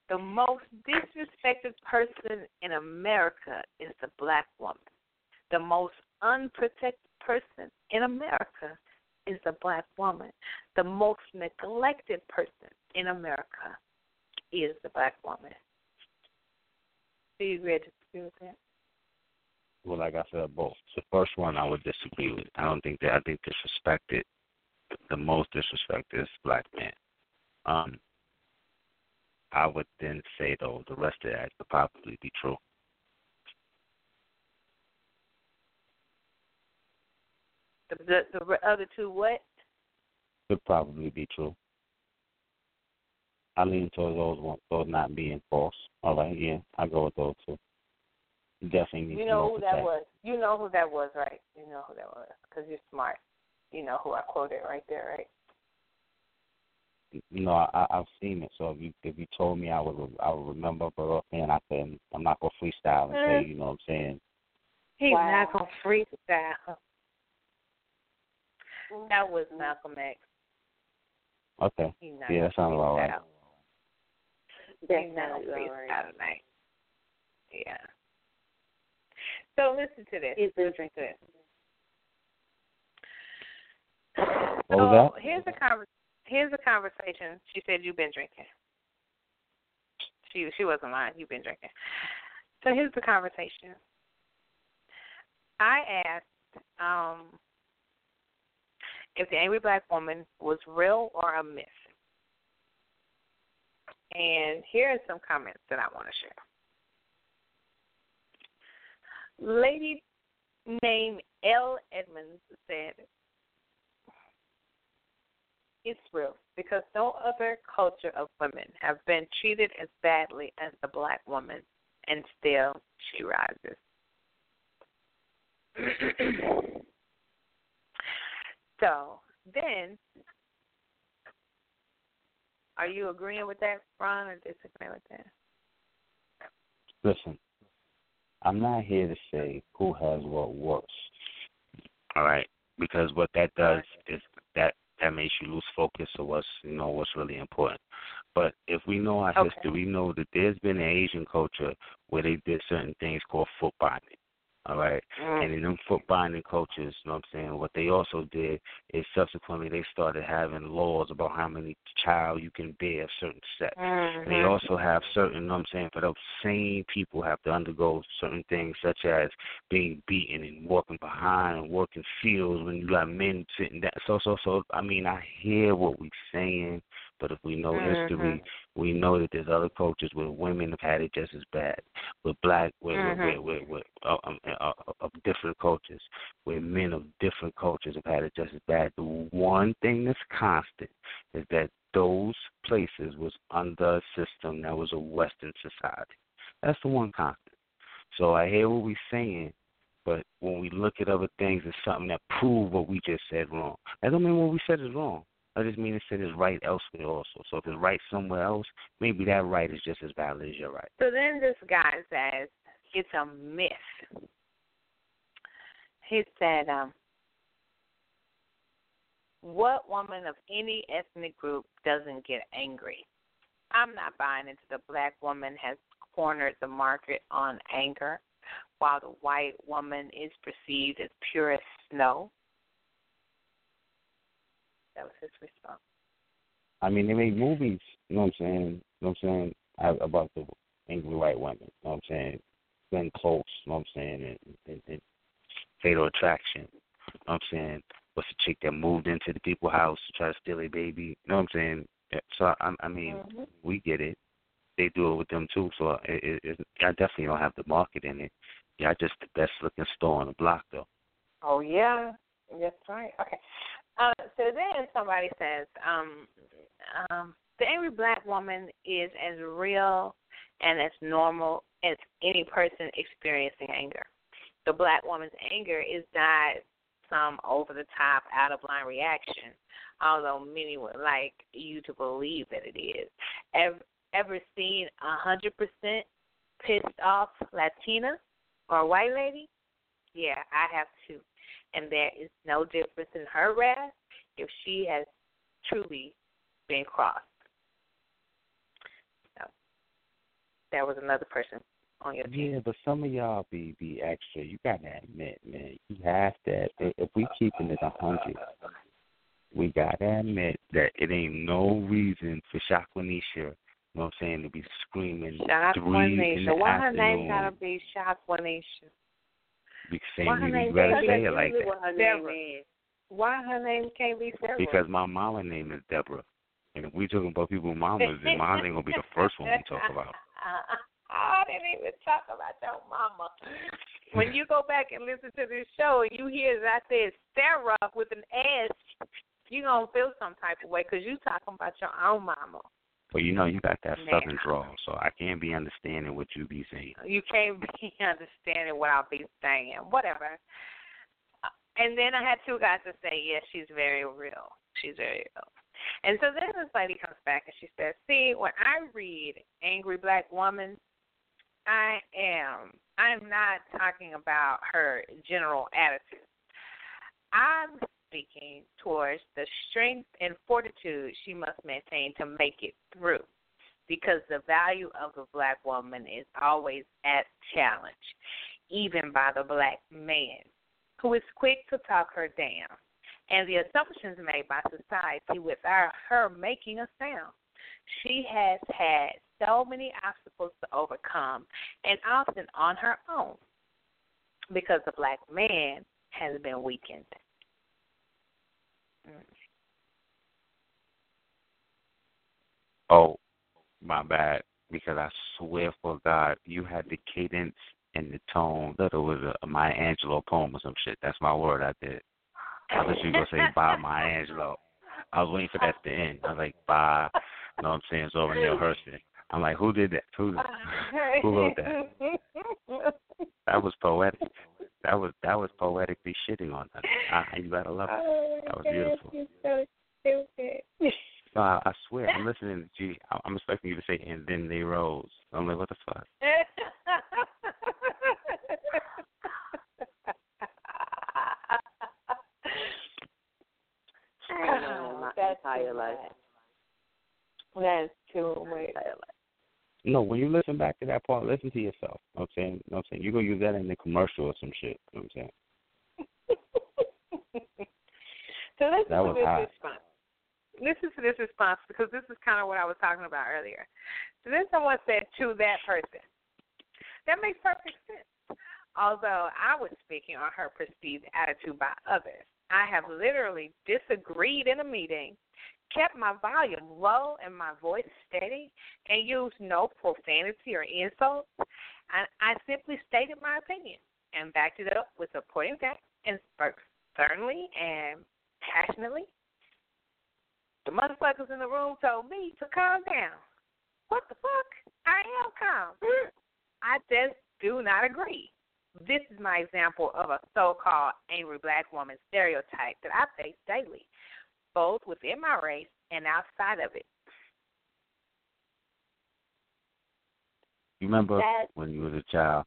The most disrespected person in America is the black woman. The most unprotected person in America is the black woman. The most neglected person in America is the black woman." Do you agree with that? Well, like I said, both. The first one I would disagree with. I don't think that. I think disrespected. The most disrespected is black men. Um, I would then say though the rest of that could probably be true. The the, the other two what? Could probably be true. I lean towards those ones, those not being false. All right, yeah, I go with those two. Definitely You know know who that was. You know who that was, right? You know who that was because you're smart. You know who I quoted right there, right? You know, I, I've seen it. So if you if you told me, I would I would remember. But offhand, I couldn't. I'm not gonna freestyle and say. Mm. You know what I'm saying? He's Wow. not gonna freestyle. That was Malcolm X. Okay. He's not Yeah, that sounds about right. freestyle. He's not gonna freestyle tonight. Yeah. So listen to this. He's been Listen to this. What was so here's a conver- here's a conversation. She said you've been drinking. She she wasn't lying. You've been drinking. So here's the conversation. I asked um, if the angry black woman was real or a myth. And here are some comments that I want to share. Lady named L. Edmonds said, It's real because no other culture of women have been treated as badly as the black woman, and still she rises. [clears throat] so then, are you agreeing with that, Ron, or disagreeing with that? Listen, I'm not here to say who has what worse. All right, because what that does is that that makes you lose focus of what's you know what's really important. But if we know our Okay. history, we know that there's been an Asian culture where they did certain things called foot binding. All right. Mm. And in them foot binding cultures, you know what I'm saying, what they also did is subsequently they started having laws about how many child you can bear of certain sex. And they also have certain, you know what I'm saying, for those same people have to undergo certain things such as being beaten and walking behind and working fields when you got men sitting down. So, so, so, I mean, I hear what we're saying, but if we know history, we know that there's other cultures where women have had it just as bad. With black, with, Mhm. with, with, with, uh, um, uh, of different cultures, where men of different cultures have had it just as bad. The one thing that's constant is that those places was under a system that was a Western society. That's the one constant. So I hear what we're saying, but when we look at other things, it's something that prove what we just said wrong. That don't mean what we said is wrong. That just means it said it's right elsewhere also. So if it's right somewhere else, maybe that right is just as valid as your right. So then this guy says it's a myth. He said, um, what woman of any ethnic group doesn't get angry? I'm not buying into the black woman has cornered the market on anger, while the white woman is perceived as pure as snow. That was his response. I mean, they make movies, you know what I'm saying? You know what I'm saying? About the angry white women, you know what I'm saying? Glenn Close, you know what I'm saying? And, and, and Fatal Attraction, you know what I'm saying? What's the chick that moved into the people's house to try to steal a baby? You know what I'm saying? So, I, I mean, Mhm. we get it. They do it with them too. So, it, it, it, I definitely don't have the market in it. Y'all just the best looking store on the block, though. Oh yeah, that's right. Okay. Uh, so then somebody says, um, um, the angry black woman is as real and as normal as any person experiencing anger. The black woman's anger is not some over the top, out of line reaction, although many would like you to believe that it is. Ever, ever seen a hundred percent pissed off Latina or white lady? Yeah, I have too and there is no difference in her wrath if she has truly been crossed. So, there was another person on your team. Yeah, but some of y'all be be extra. You gotta admit, man. You have to. If if we keeping it a hundred, we gotta admit that it ain't no reason for Shakwanisha, you know what I'm saying, to be screaming three in the Shakwanisha. Why her name gotta be Shakwanisha? Because Why her you name better can't say be it like that. Deborah. Why her name can't be Sarah? Because my mama name is Deborah. And if we talking about people's mamas, then mine ain't gonna be the first one we talk about. [laughs] I didn't even talk about your mama. When you go back and listen to this show and you hear that I said Sarah with an S, you gonna feel some type of way because you talking about your own mama. But you know, you got that southern drawl, so I can't be understanding what you be saying. You can't be [laughs] understanding what I'll be saying. Whatever. And then I had two guys to say, yes, she's very real. She's very real. And so then this lady comes back and she says, see, when I read Angry Black Woman, I am, I'm not talking about her general attitude. I'm speaking towards the strength and fortitude she must maintain to make it through because the value of the black woman is always at challenge, even by the black man, who is quick to talk her down, and the assumptions made by society without her making a sound. She has had so many obstacles to overcome, and often on her own, because the black man has been weakened. Oh, my bad. Because I swear for God, you had the cadence and the tone that it was a Maya Angelou poem or some shit. That's my word. I did. I you were gonna say bye Maya Angelou. I was waiting for that to end. I was like bye. You know what I'm saying? It's Zora Neale Hurston. I'm like, who did that? Who [laughs] who wrote that? That was poetic. That was that was poetically shitting on that. I, you gotta love it. Oh, That was beautiful. You're so stupid. No, I, I swear, I'm listening to G. I- I'm expecting you to say, and then they rose. I'm like, what the fuck? Oh, my [laughs] That's entire too life. much. That's too much. No, when you listen back to that part, listen to yourself. You know what I'm saying? You know I'm saying? You're gonna use that in the commercial or some shit. You know what I'm saying? [laughs] so listen That to was this hot. response. Listen to this response because this is kind of what I was talking about earlier. So then someone said to that person, that makes perfect sense. Although I was speaking on her perceived attitude by others, I have literally disagreed in a meeting, kept my volume low and my voice steady, and used no profanity or insults. I, I simply stated my opinion and backed it up with supporting facts and spoke sternly and passionately. The motherfuckers in the room told me to calm down. What the fuck? I am calm. [laughs] I just do not agree. This is my example of a so called angry black woman stereotype that I face daily, both within my race and outside of it. You remember when you was a child?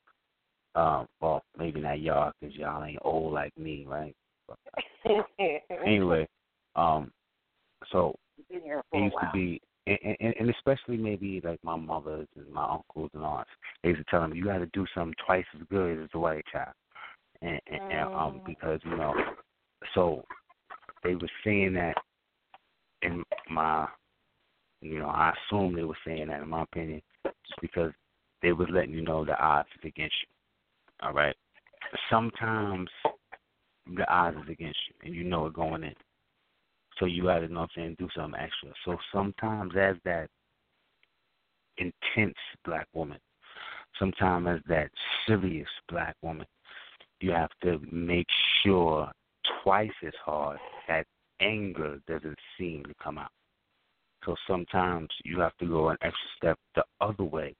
Um, well, maybe not y'all, cause y'all ain't old like me, right? [laughs] Anyway, um, so it used to be, and, and, and especially maybe like my mothers and my uncles and aunts, they used to tell them you got to do something twice as good as the white child, and, and, and um, Mm. because you know, so they were saying that in my, you know, I assume they were saying that in my opinion, just because they was letting you know the odds is against you. All right. Sometimes the odds is against you, and you know it going in. So you got to know what I'm saying, do something extra. So sometimes as that intense black woman, sometimes as that serious black woman, you have to make sure twice as hard that anger doesn't seem to come out. So sometimes you have to go an extra step the other way.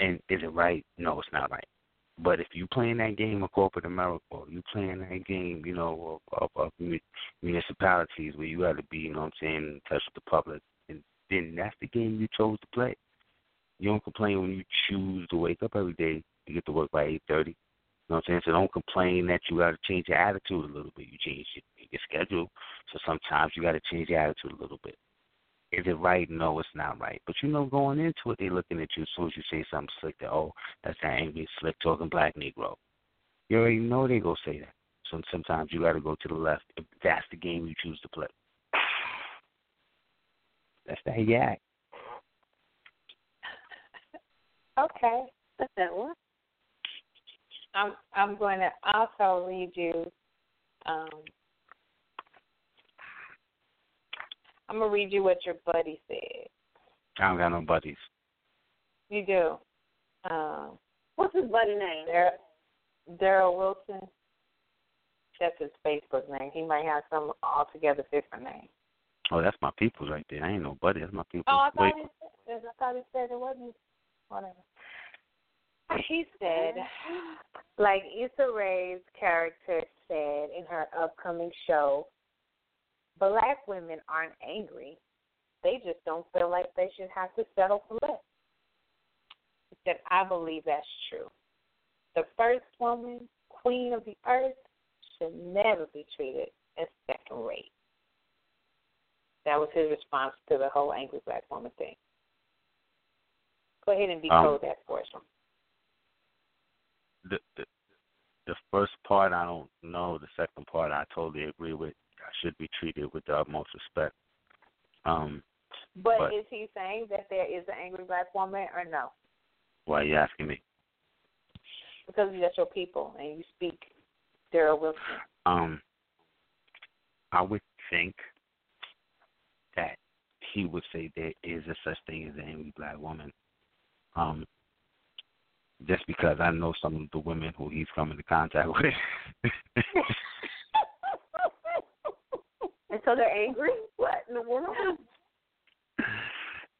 And is it right? No, it's not right. But if you playing that game of corporate America, or you playing that game, you know, of, of, of municipalities where you got to be, you know what I'm saying, in touch with the public, and then that's the game you chose to play. You don't complain when you choose to wake up every day. You get to work by eight thirty. You know what I'm saying? So don't complain that you got to change your attitude a little bit. You change your, your schedule, so sometimes you got to change your attitude a little bit. Is it right? No, it's not right. But you know, going into it, they're looking at you as soon as you say something slick. That oh, that's that angry, slick talking black Negro. You already know they go say that. So sometimes you got to go to the left if that's the game you choose to play. That's the yak. [laughs] Okay. That's that one. I'm I'm going to also read you. Um, I'm gonna read you what your buddy said. I don't got no buddies. You do. Um, What's his buddy name? Dar- Daryl Wilson. That's his Facebook name. He might have some altogether different name. Oh, that's my people's right there. I ain't no buddy. That's my people. Oh, I thought he said, I thought he said it wasn't. Whatever. He said, like Issa Rae's character said in her upcoming show, black women aren't angry. They just don't feel like they should have to settle for less. He said, I believe that's true. The first woman, queen of the earth, should never be treated as second rate. That was his response to the whole angry black woman thing. Go ahead and decode Um, that for us. The, the the first part I don't know. The second part I totally agree with. I should be treated with the utmost respect. Um, But, But- is he saying that there is an angry black woman or no? why are you asking me? Because that's your people and you speak Daryl Wilson. Um, I would think that he would say there is a such thing as an angry black woman. Um, just because I know some of the women who he's come into contact with. and so they're angry. What in the world?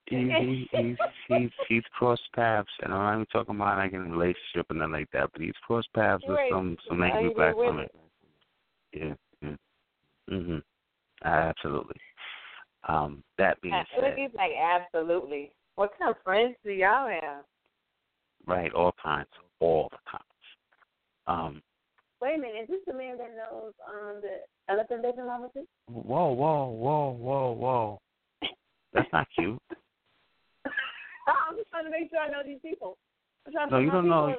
he, he, he's he's he's crossed paths, and I'm not even talking about like in a relationship or nothing like that. But he's crossed paths with Right. some some angry black women. women. Yeah. yeah. Mhm. Absolutely. Um, that being said, like, absolutely. What kind of friends do y'all have? Right, all kinds, all the kinds. Um, Wait a minute, is this the man that knows um the elephant bathing officer? whoa, whoa, whoa, whoa, whoa. That's not cute. [laughs] I'm just trying to make sure I know these people. I'm trying to No, you don't know.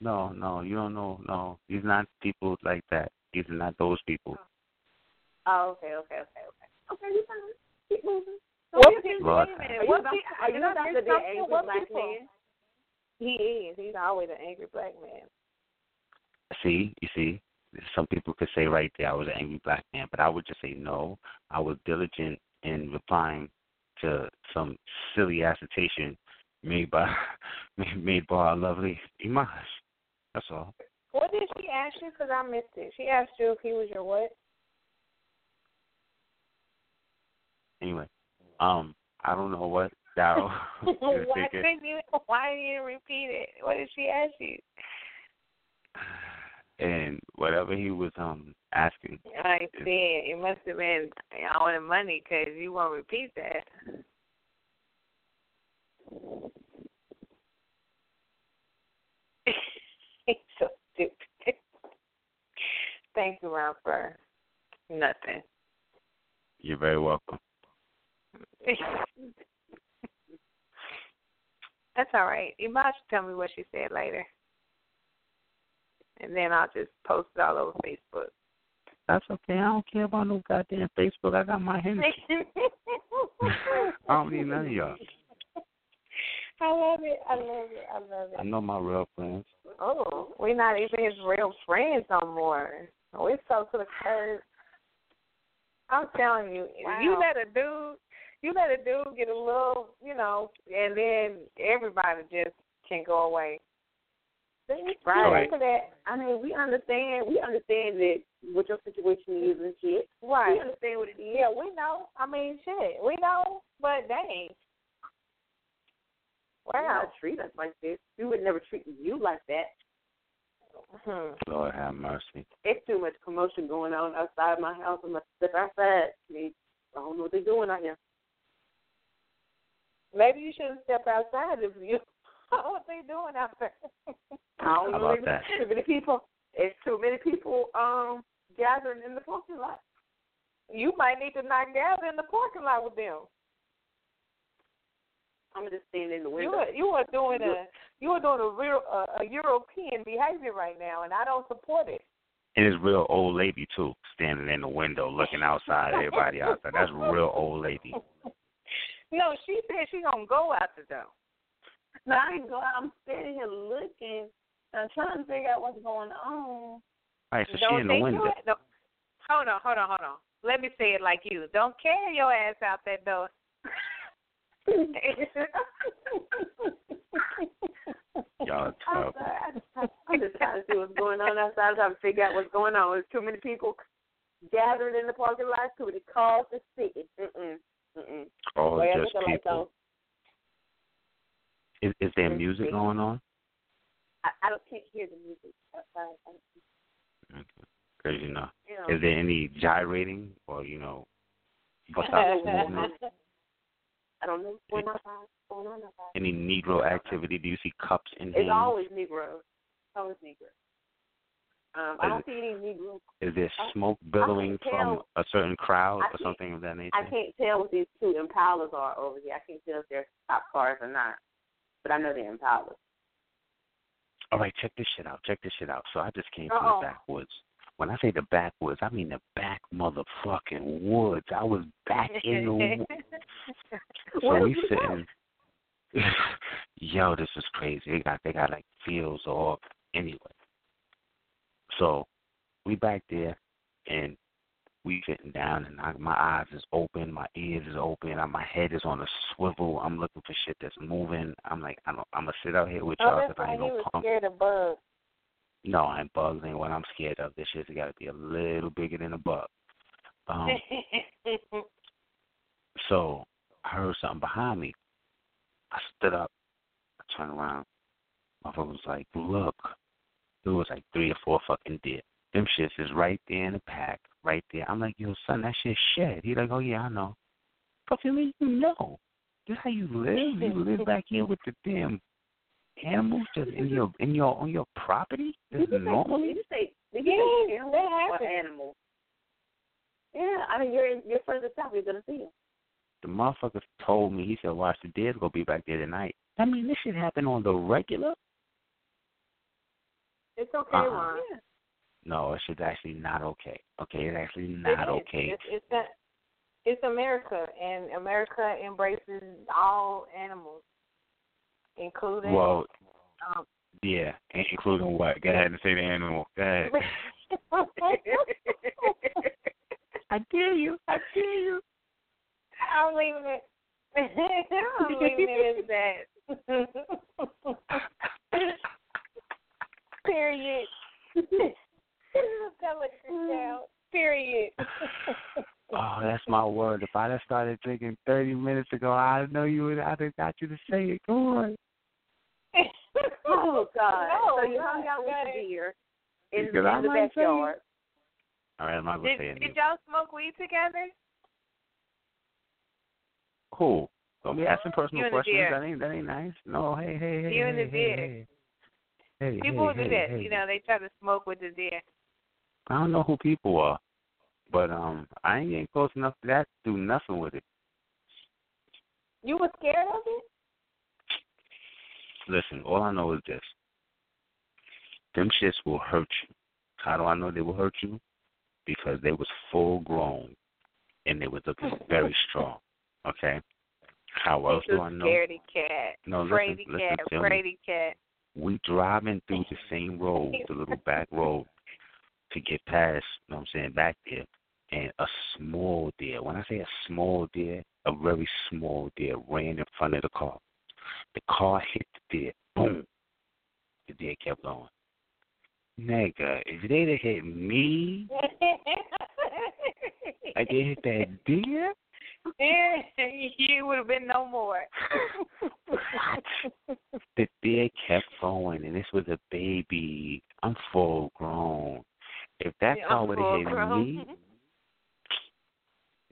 No, no, you don't know. No, these not people like that. These are not those people. Oh, okay, okay, okay, okay. Okay, you fine. Keep moving. What Don't people- keep Lord. moving. Are Are you What about, people- are you you know, to be angry black people- man? He is. He's always an angry black man. See, you see, some people could say right there I was an angry black man, but I would just say no. I was diligent in replying to some silly assertion made by [laughs] made by our lovely Imaj. That's all. What did she ask you? Because I missed it. She asked you if he was your what? Anyway, um, I don't know what Is [laughs] [laughs] why didn't you? Why didn't you repeat it? What did she ask you? and whatever he was um asking. I see. it must have been all the money because you won't repeat that. He's [laughs] so stupid. Thank you, Ron, for nothing. You're very welcome. That's all right. You might tell me what she said later. And then I'll just post it all over Facebook. That's okay. I don't care about no goddamn Facebook. I got my hands. [laughs] [laughs] I don't need none of y'all. I love it. I love it. I love it. I know my real friends. Oh, we're not even his real friends no more. We're so to the curb. I'm telling you, Wow. you let a dude, you let a dude get a little, you know, and then everybody just can go away. Right. Right. For that, I mean, we understand. We understand that what your situation is and shit. Right. We Right. understand what it is. Yeah, we know. I mean, shit, we know, but dang. You Wow. not treat us like this. We would never treat you like that. Hmm. Lord have mercy. It's too much commotion going on outside my house. I'm gonna step outside. I, I don't know what they're doing out here. Maybe you shouldn't step outside if you [laughs] what they doing out there. I don't How know. about that? Too many people. It's too many people um gathering in the parking lot. you might need to not gather in the parking lot with them. I'm just standing in the You window. are you are doing a you are doing a real a, a European behavior right now, and I don't support it. And this real old lady too, standing in the window looking outside, everybody outside. That's real old lady. [laughs] No, she said she gonna go out the door. No, I ain't go out. I'm standing here looking. I'm trying to figure out what's going on. All right, so don't she in the think window. you- no, hold on, hold on, hold on. Let me say it like you. Don't carry your ass out that door. Y'all I'm tough. I just- I'm just trying to see what's going on outside. I'm trying to figure out what's going on. There's too many people gathered in the parking lot. Too many cars to see. Mm-mm. All Well, just put the lights on. people. Is, is there music going on? I, I don't can't hear the music outside. I, Because you know, you know. is there any gyrating or you know, [laughs] bust out movement? I don't know what's going on outside. What's going on outside. Any Negro activity? Do you see cups in here? It's hands? always Negro. It's always Negro. Um, I don't see any Negro. Is there smoke billowing from a certain crowd or something of that nature? I can't tell what these two Impalas are over here. I can't tell if they're cop cars or not. But I know they're Impalas. All right, check this shit out. Check this shit out. So I just came Uh-oh. from the backwoods. When I say the backwoods, I mean the back motherfucking woods. I was back in the woods. [laughs] So we sitting. [laughs] Yo, this is crazy. They got they got like fields all anyway. So we back there, and we sitting down, and I, my eyes is open, my ears is open, and my head is on a swivel. I'm looking for shit that's moving. I'm like, I don't, I'm gonna sit out here with y'all Oh, because that's I ain't was punk. scared of bugs. No, and bugs ain't what I'm scared of. This shit's got to be a little bigger than a bug. Um, [laughs] so I heard something behind me. I stood up, I turned around. Motherfucker was like, look. It was like three or four fucking deer. Them shits is right there in the pack, right there. I'm like, yo, son, that shit's shed. He like, oh yeah, I know. Fucking me, you know. This how you live? You live back here with the damn animals just in your in your on your property? This is normal? Did you say? Did Yeah, you say animals that animals? Yeah, I mean you're in, you're further south. You're gonna see them. The motherfucker told me, he said, watch the deer's gonna be back there tonight. I mean, this shit happen on the regular. It's okay, Uh-uh. Ron. No, it's should actually not okay. Okay, it's actually not It is. okay. It's it's, a, it's America, and America embraces all animals, including. Well, um, yeah, including what? Go ahead and say the animal. Go ahead. [laughs] I dare you. I dare you. I'm leaving it. I'm leaving it as that. [laughs] [laughs] Period. Tell it yourself. Mm. Period. Oh, that's my [laughs] word. If I'd have started drinking 30 minutes ago, I know you would. I'd have got you to say it. Go on. [laughs] Oh, oh God! No, so you hung out with God. the deer in, in the might say backyard. All right, I'm not gonna Did, say it. did y'all smoke weed together? Cool. Don't be asking personal questions. That ain't that ain't nice. No, hey, hey, hey. You and hey, the hey, deer. Hey, hey, People hey, do hey, that. hey. You know, they try to smoke with the deer. I don't know who people are, but um, I ain't getting close enough to that to do nothing with it. You were scared of it? Listen, all I know is this: them shits will hurt you. How do I know they will hurt you? Because they was full grown, and they was looking [laughs] very strong. Okay. How else do I know? scaredy cat. No, listen, listen cat. me. Cat. We driving through the same road, the little back road, to get past, you know what I'm saying, back there. And a small deer, when I say a small deer, a very small deer ran in front of the car. The car hit the deer. Boom. The deer kept going. Nigga, if they'd have hit me, [laughs] like they hit that deer, [laughs] you would have been no more. [laughs] the deer kept going, and this was a baby. I'm full grown. If that's Yeah, car I'm would have hit full-grown. me,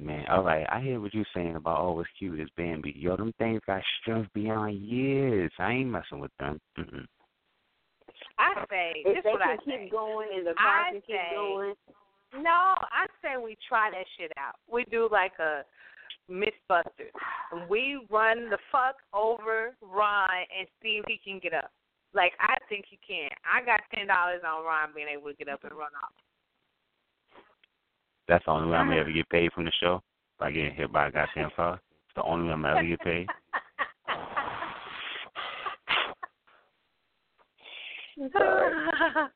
man, all right, I hear what you're saying about oh, it's cute as Bambi. Yo, them things got strength beyond years. I ain't messing with them. Mm-mm. I say, If this they what can I keep say. going and the I car can keep say- going, No, I say we try that shit out. We do like a Mythbusters. We run the fuck over Ron and see if he can get up. Like I think he can. I got ten dollars on Ron being able to get up and run off. That's the only way I'm gonna ever get paid from the show. By getting hit by a goddamn car. It's the only way I'm ever get paid. [laughs]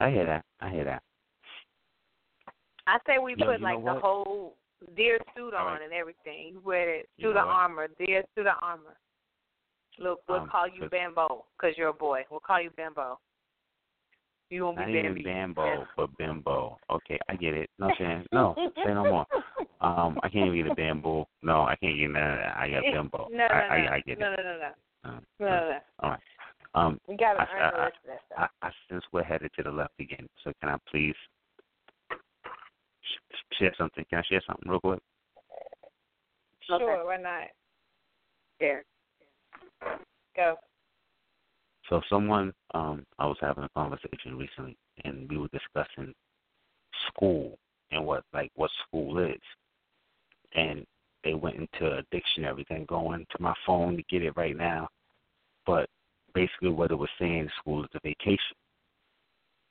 I hear that. I hear that. I say we Yo, put like the whole deer suit on right. and everything. You wear it You through know the what? armor, deer through the armor. Look, we'll Um, call you 'cause- Bambo because you're a boy. We'll call you Bambo. You won't Not be even. Bambo, but Bimbo. Okay, I get it. No, [laughs] saying no, say no more. Um, I can't even get a bamboo. No, I can't get none of that. I got bimbo. No, [laughs] no, no, I, I, I get no, it. no, no, no, Um, no, no, no. All right. Um, We gotta I- earn the I- of that stuff. I, I since we're headed to the left again, so can I please share something? Can I share something real quick? Sure, why not? there. Go. So someone, um, I was having a conversation recently, and we were discussing school and what like what school is, and they went into a dictionary. Then going to my phone to get it right now, but basically what it was saying, school is a vacation.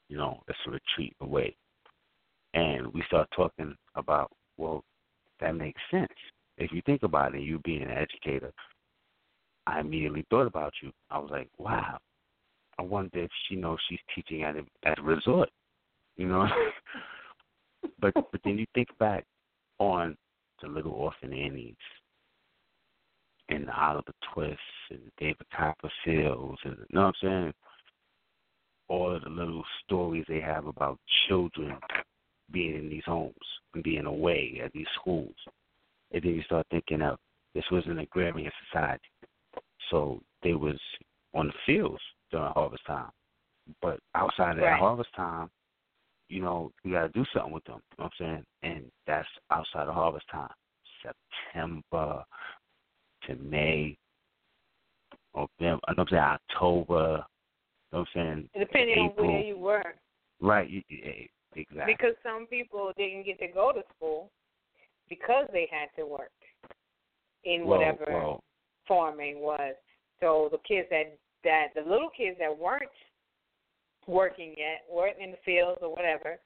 You know, it's a retreat away, and we start talking about well, that makes sense if you think about it. You being an educator, I immediately thought about you. I was like, wow. I wonder if she knows she's teaching at a at a resort. You know. [laughs] but but then you think back on the Little Orphan Annies and the Oliver Twist and David Copperfields and you know what I'm saying? All of the little stories they have about children being in these homes and being away at these schools. And then you start thinking of this was an agrarian society. So they was on the fields during harvest time. But outside of that harvest time, you know, we gotta do something with them. You know what I'm saying? And that's outside of harvest time. September to May or November, I'm saying October. You know what I'm saying? Depending on where you were. Right, you- you- exactly. Because some people didn't get to go to school because they had to work in well, whatever well, farming was. So the kids that that the little kids that weren't working yet, weren't in the fields or whatever,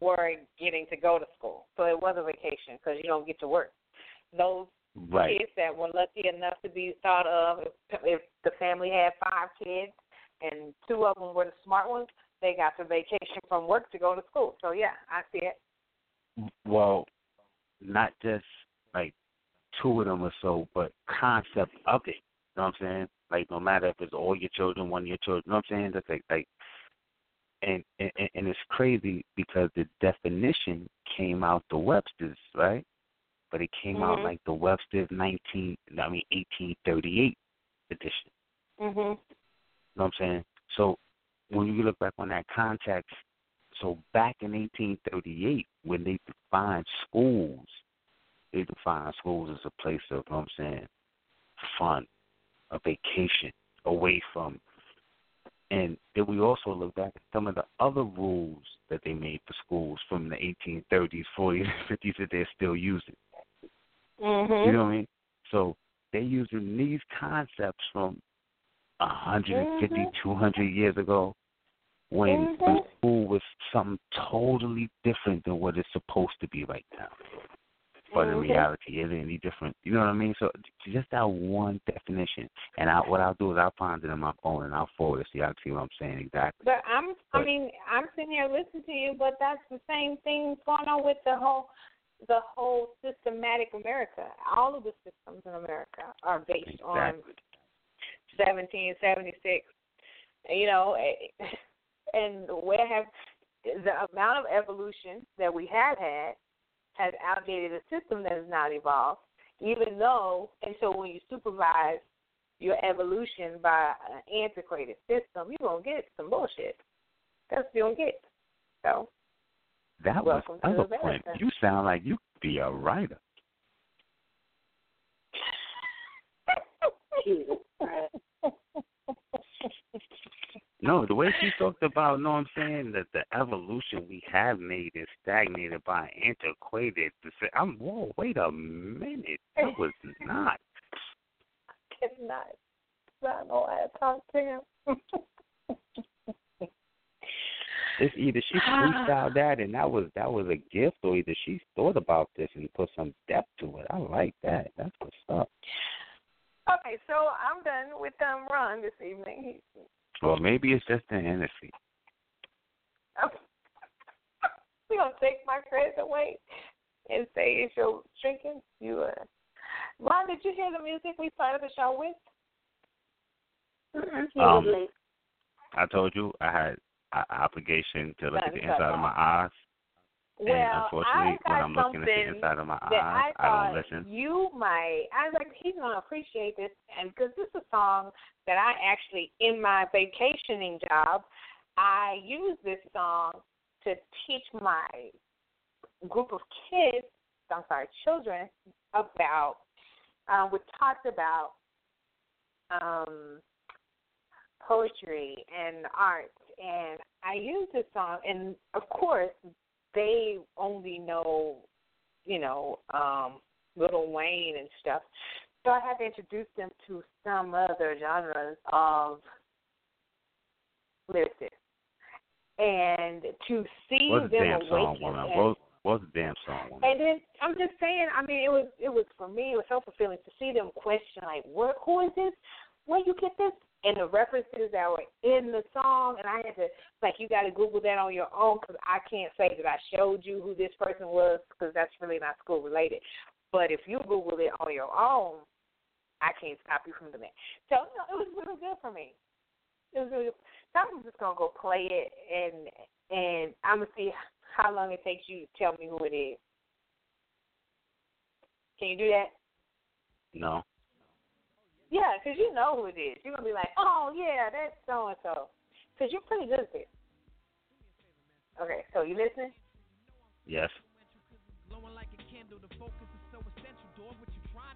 were getting to go to school. So it was a vacation because you don't get to work. Those right. kids that were lucky enough to be thought of, if, if the family had five kids and two of them were the smart ones, they got the vacation from work to go to school. So yeah, I see it. Well, not just like two of them or so, but concept of it. You know what I'm saying? Like no matter if it's all your children, one of your children. You know what I'm saying? That's like like and and, and it's crazy because the definition came out the Webster's, right? But it came out Mhm. like the Webster's nineteen I mean eighteen thirty eight edition. Mhm. You know what I'm saying? So when you look back on that context, so back in 1838, when they defined schools, they defined schools as a place of, you know what I'm saying, fun, a vacation, away from. And then we also look back at some of the other rules that they made for schools from the 1830s, 40s, 50s that they're still using. Mhm. You know what I mean? So they're using these concepts from 150, Mhm. 200 years ago when, Mhm. school was something totally different than what it's supposed to be right now. But in Mhm. reality, it ain't any different. You know what I mean? So just that one definition. And I, what I'll do is I'll find it on my phone and I'll forward it so y'all can see what I'm saying exactly. But I'm, I mean, I'm sitting here listening to you, but that's the same thing going on with the whole, the whole systematic America. All of the systems in America are based on 1776. You know, eh, [laughs] and where have the amount of evolution that we have had has outdated a system that has not evolved. Even though, and so when you supervise your evolution by an antiquated system, you're gonna get some bullshit. That's what you're gonna get. So That was Welcome to eloquent. You sound like you could be a writer. [laughs] [laughs] No, the way she talked about, you know what I'm saying, that the evolution we have made is stagnated by antiquated. I'm whoa, wait a minute, that was not. I cannot. I know how to talk to him. It's either she freestyled that and that was that was a gift, or either she thought about this and put some depth to it. I like that. That's what's up. Okay, so I'm done with um Ron this evening. He, Well, maybe it's just the Hennessy. you gonna take my credit away and say it's your drinking? You uh Ron, did you hear the music we started the show with? Um, I told you I had an obligation to look at the inside of my eyes. And Well, unfortunately, I got when I'm looking at the something inside of my that eyes, I I, don't listen. you might. I was like, he's gonna appreciate this, and because this is a song that I actually, in my vacationing job, I use this song to teach my group of kids. I'm sorry, children about. Um, we talked about um, poetry and art, and I use this song, and of course, they only know, you know, um, Lil Wayne and stuff. So I had to introduce them to some other genres of lyricists. And to see What's the them damn song, woman? and- What, what's the damn song, woman? and then I'm just saying, I mean, it was it was for me, it was so fulfilling to see them question like, "What? Who is this? Where you get this? And the references that were in the song, and I had to like you got to Google that on your own because I can't say that I showed you who this person was because that's really not school related. But if you Google it on your own, I can't stop you from doing that. So you know, it was really good for me. It was really. Good. So I'm just gonna go play it, and and I'm gonna see how long it takes you to tell me who it is. Can you do that? No. Yeah, because you know who it is. You're going to be like, oh, yeah, that's so and so. Because you're pretty good at this. Okay, so you listening? Yes.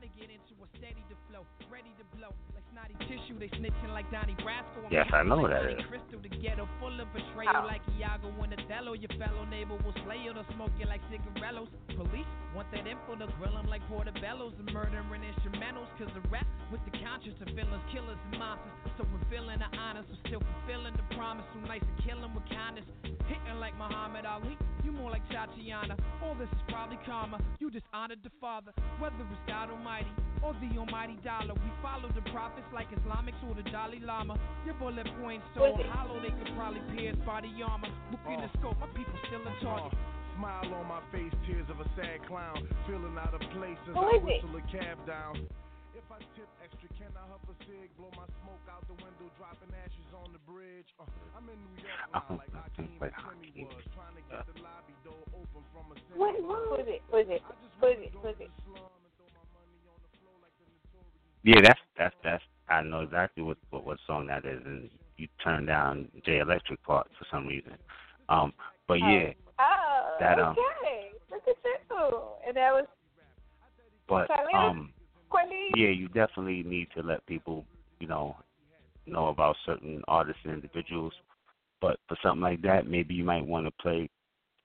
To get into a steady to flow, ready to blow. Like snotty tissue, they snitching like Donnie Brasco. I'm Yes, I know like that Monte is. Cristo, the ghetto full of betrayal, Oh. like Iago and Othello. Your fellow neighbor will slay you, they'll smoke you like cigarillos. Police want that info to grill 'em like portobellos and murdering instrumentals. Cause the rap with the conscience of villains, killers, and monsters. So fulfilling the honors, but still fulfilling the promise. So nice to kill 'em with kindness. Hitting like Muhammad Ali, you more like Tatiana. All this is probably karma. You dishonored the Father, whether it's God Almighty or the Almighty Dollar. We follow the prophets like Islamics or the Dalai Lama. Your bullet points so hollow they could probably pierce body armor. Look in the scope, my people still in target. Smile on my face, tears of a sad clown. Feeling out of place as I is it? whistle a cab down. If I tip extra, can I huff a cig? Blow my smoke out the window, dropping ashes on the bridge. Uh, I'm in New York now, like Hakeem Like Timmy was. Trying to get the lobby door open from a city What, bus. who is it? Who is it? I just Who is it? go Who is it? Yeah, that's that's that's. I know exactly what what, what song that is, and you turned down J Electric part for some reason. Um, but yeah, Oh, That, um, okay. Look at you. And that was but um, yeah, you definitely need to let people, you know, know about certain artists and individuals. But for something like that, maybe you might want to play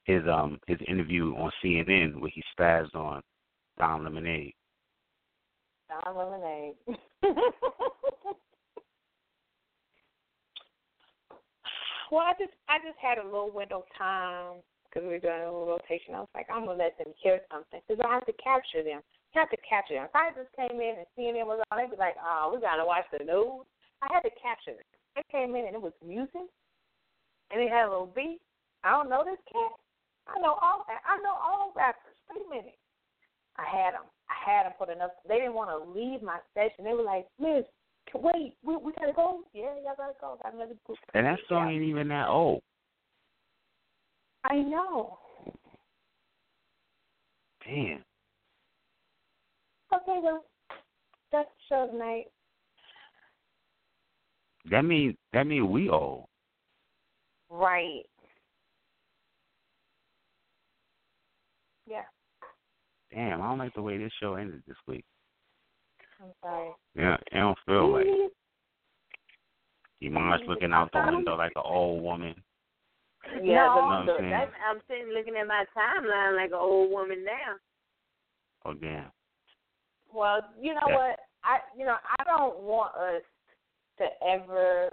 his um his interview on CNN where he spazzed on Don Lemonade. Don Lemonade. [laughs] well, I just I just had a little window of time because we were doing a little rotation. I was like, I'm gonna let them hear something because I have to capture them. You have to capture them. If I just came in and CNN was on, they'd be like, Oh, we gotta watch the news. I had to capture them. They came in and it was music, and it had a little beat. I don't know this cat. I know all. I know all rappers. Wait a minute. I had them. I had them for enough. They didn't want to leave my session. They were like, Miss, wait, we we gotta go. Yeah, y'all gotta go. Got another group. And that song Yeah. ain't even that old. I know. Damn. Okay, well, that's the show tonight. That mean that mean we old. Right. Yeah. Damn, I don't like the way this show ended this week. I'm sorry. Yeah, it don't feel like Iman's mm-hmm. looking out the window like an old woman. Yeah, No. but Know what I'm look, saying? that's, I'm sitting looking at my timeline like an old woman now. Oh damn. Well, you know Yeah. what? I you know I don't want us to ever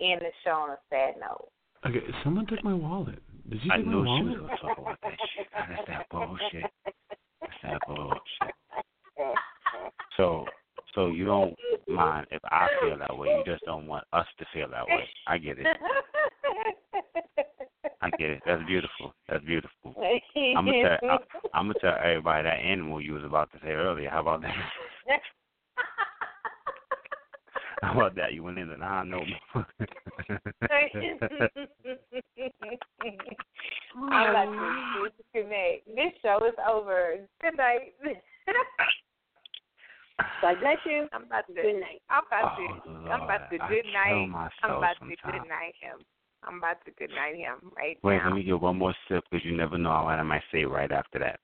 end the show on a sad note. Okay, someone took my wallet. Did you I take my knew she was gonna talk about that shit. That's that bullshit. That's that bullshit. So so you don't mind if I feel that way. You just don't want us to feel that way. I get it. I get it. That's beautiful. That's beautiful. I'm gonna tell I, I'm gonna tell everybody that animal you was about to say earlier. How about that? [laughs] How about that? You went into and I know. I'm about to disconnect. This show is over. Good night. [laughs] God bless you. I'm about to. Good night. I'm about to. Oh, I'm about to good night. I'm about to good night him. I'm about to good night him right Wait, now. let me get one more sip because you never know what I might say right after that.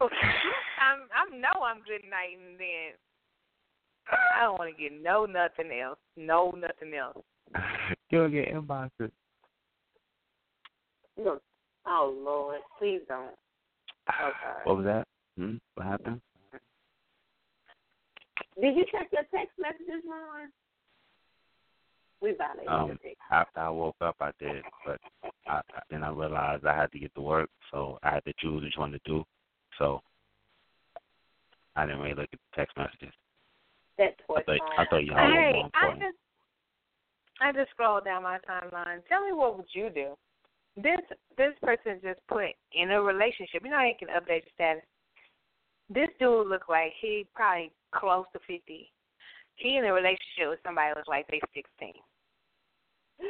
Oh, [laughs] I'm. I know I'm good night then. I don't want to get no nothing else. No nothing else. [laughs] You'll get inboxes. Look. Oh Lord, please don't. Okay. What was that? Hmm? What happened? Did you check your text messages, Ron? We violated Um, your text. After I woke up, I did, but I, I- then I realized I had to get to work, so I had to choose which one to do. So I didn't really look at the text messages. That's I what thought, I thought y'all Hey, more I just I just scrolled down my timeline. Tell me what would you do? This this person just put in a relationship. You know how you can update your status. This dude looked like he probably close to fifty. He in a relationship with somebody who looks like they sixteen.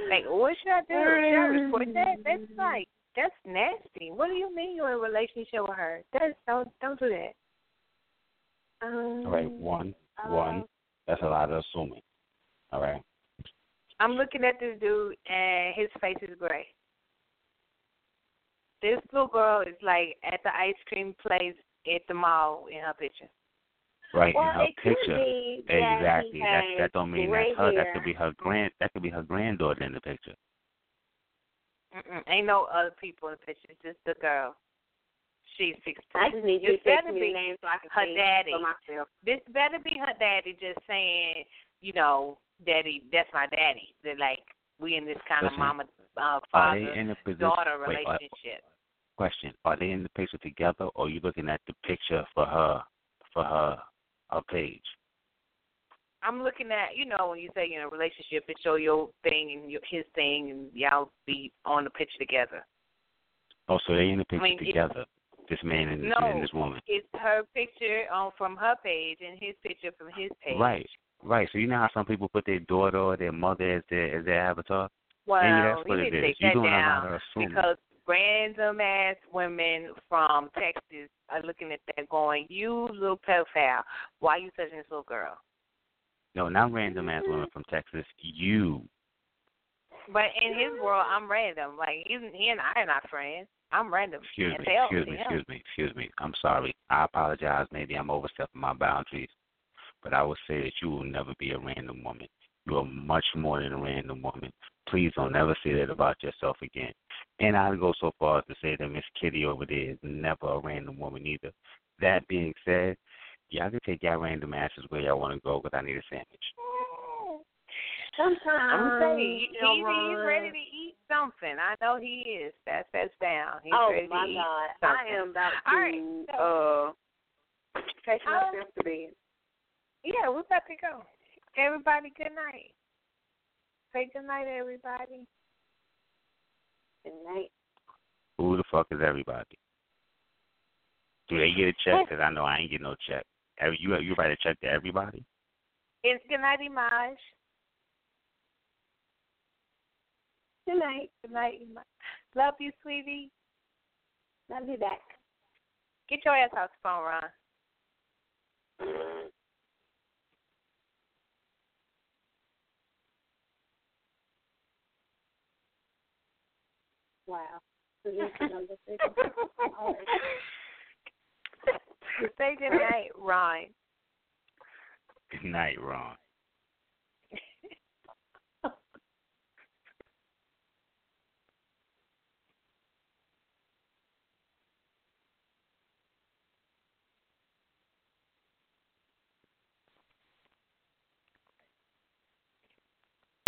Like, what should I do? Should I report that? That's like that's nasty. What do you mean you're in a relationship with her? That's don't don't do that. Um, All right, one, one. Um, that's a lot of assuming. All right. I'm looking at this dude and his face is gray. This little girl is like at the ice cream place at the mall in her picture. Right Well, in her picture. be that exactly. he That that don't mean that's her. That could be her grand. That could be her granddaughter in the picture. Mm-mm. Ain't no other people in the picture. It's just the girl. She's sixteen. I just need you This to text better me be the name so I can her daddy. for myself. This better be her daddy just saying, you know, daddy, that's my daddy. They're like we in this kind Listen, of mama uh, Are they father in a position? daughter wait, relationship. question: Are they in the picture together, or are you looking at the picture for her, for her, her page? I'm looking at, you know, when you say you're in a relationship, it show your thing and your, his thing, and y'all be on the picture together. Oh, so they in the picture mean, it- together. This man and, No, and this woman. it's her picture on from her page and his picture from his page. Right, right. So you know how some people put their daughter or their mother as their as their avatar. Well, Maybe that's what you it is. take You that down because random ass women from Texas are looking at that going, "You little pedophile, why you touching this little girl?" No, not random ass women from Texas. You. But in his world, I'm random. Like he, he and I are not friends. I'm random. Excuse me, excuse me, excuse me, excuse me. I'm sorry. I apologize. Maybe I'm overstepping my boundaries. But I would say that you will never be a random woman. You are much more than a random woman. Please don't ever say that about yourself again. And I'd go so far as to say that Miss Kitty over there is never a random woman either. That being said, y'all can take y'all random asses where y'all want to go because I need a sandwich. Sometimes I'm saying you know, he, he's ready to eat something. I know he is. That's that's down. He's Oh ready my to eat God! something. I am about All right, to so- uh take Um, myself to bed. Yeah, we're about to go. Everybody, good night. Say good night, everybody. Good night. Who the fuck is everybody? Do they get a check? Because I know I ain't get no check. Every- You you write a check to everybody? It's good night, Imaj. Good night. Good night, Love you, sweetie. Love you back. Get your ass off the phone, Ron. Wow. So this is number six. All right. [laughs] Say good night, Ron. Good night, Ron.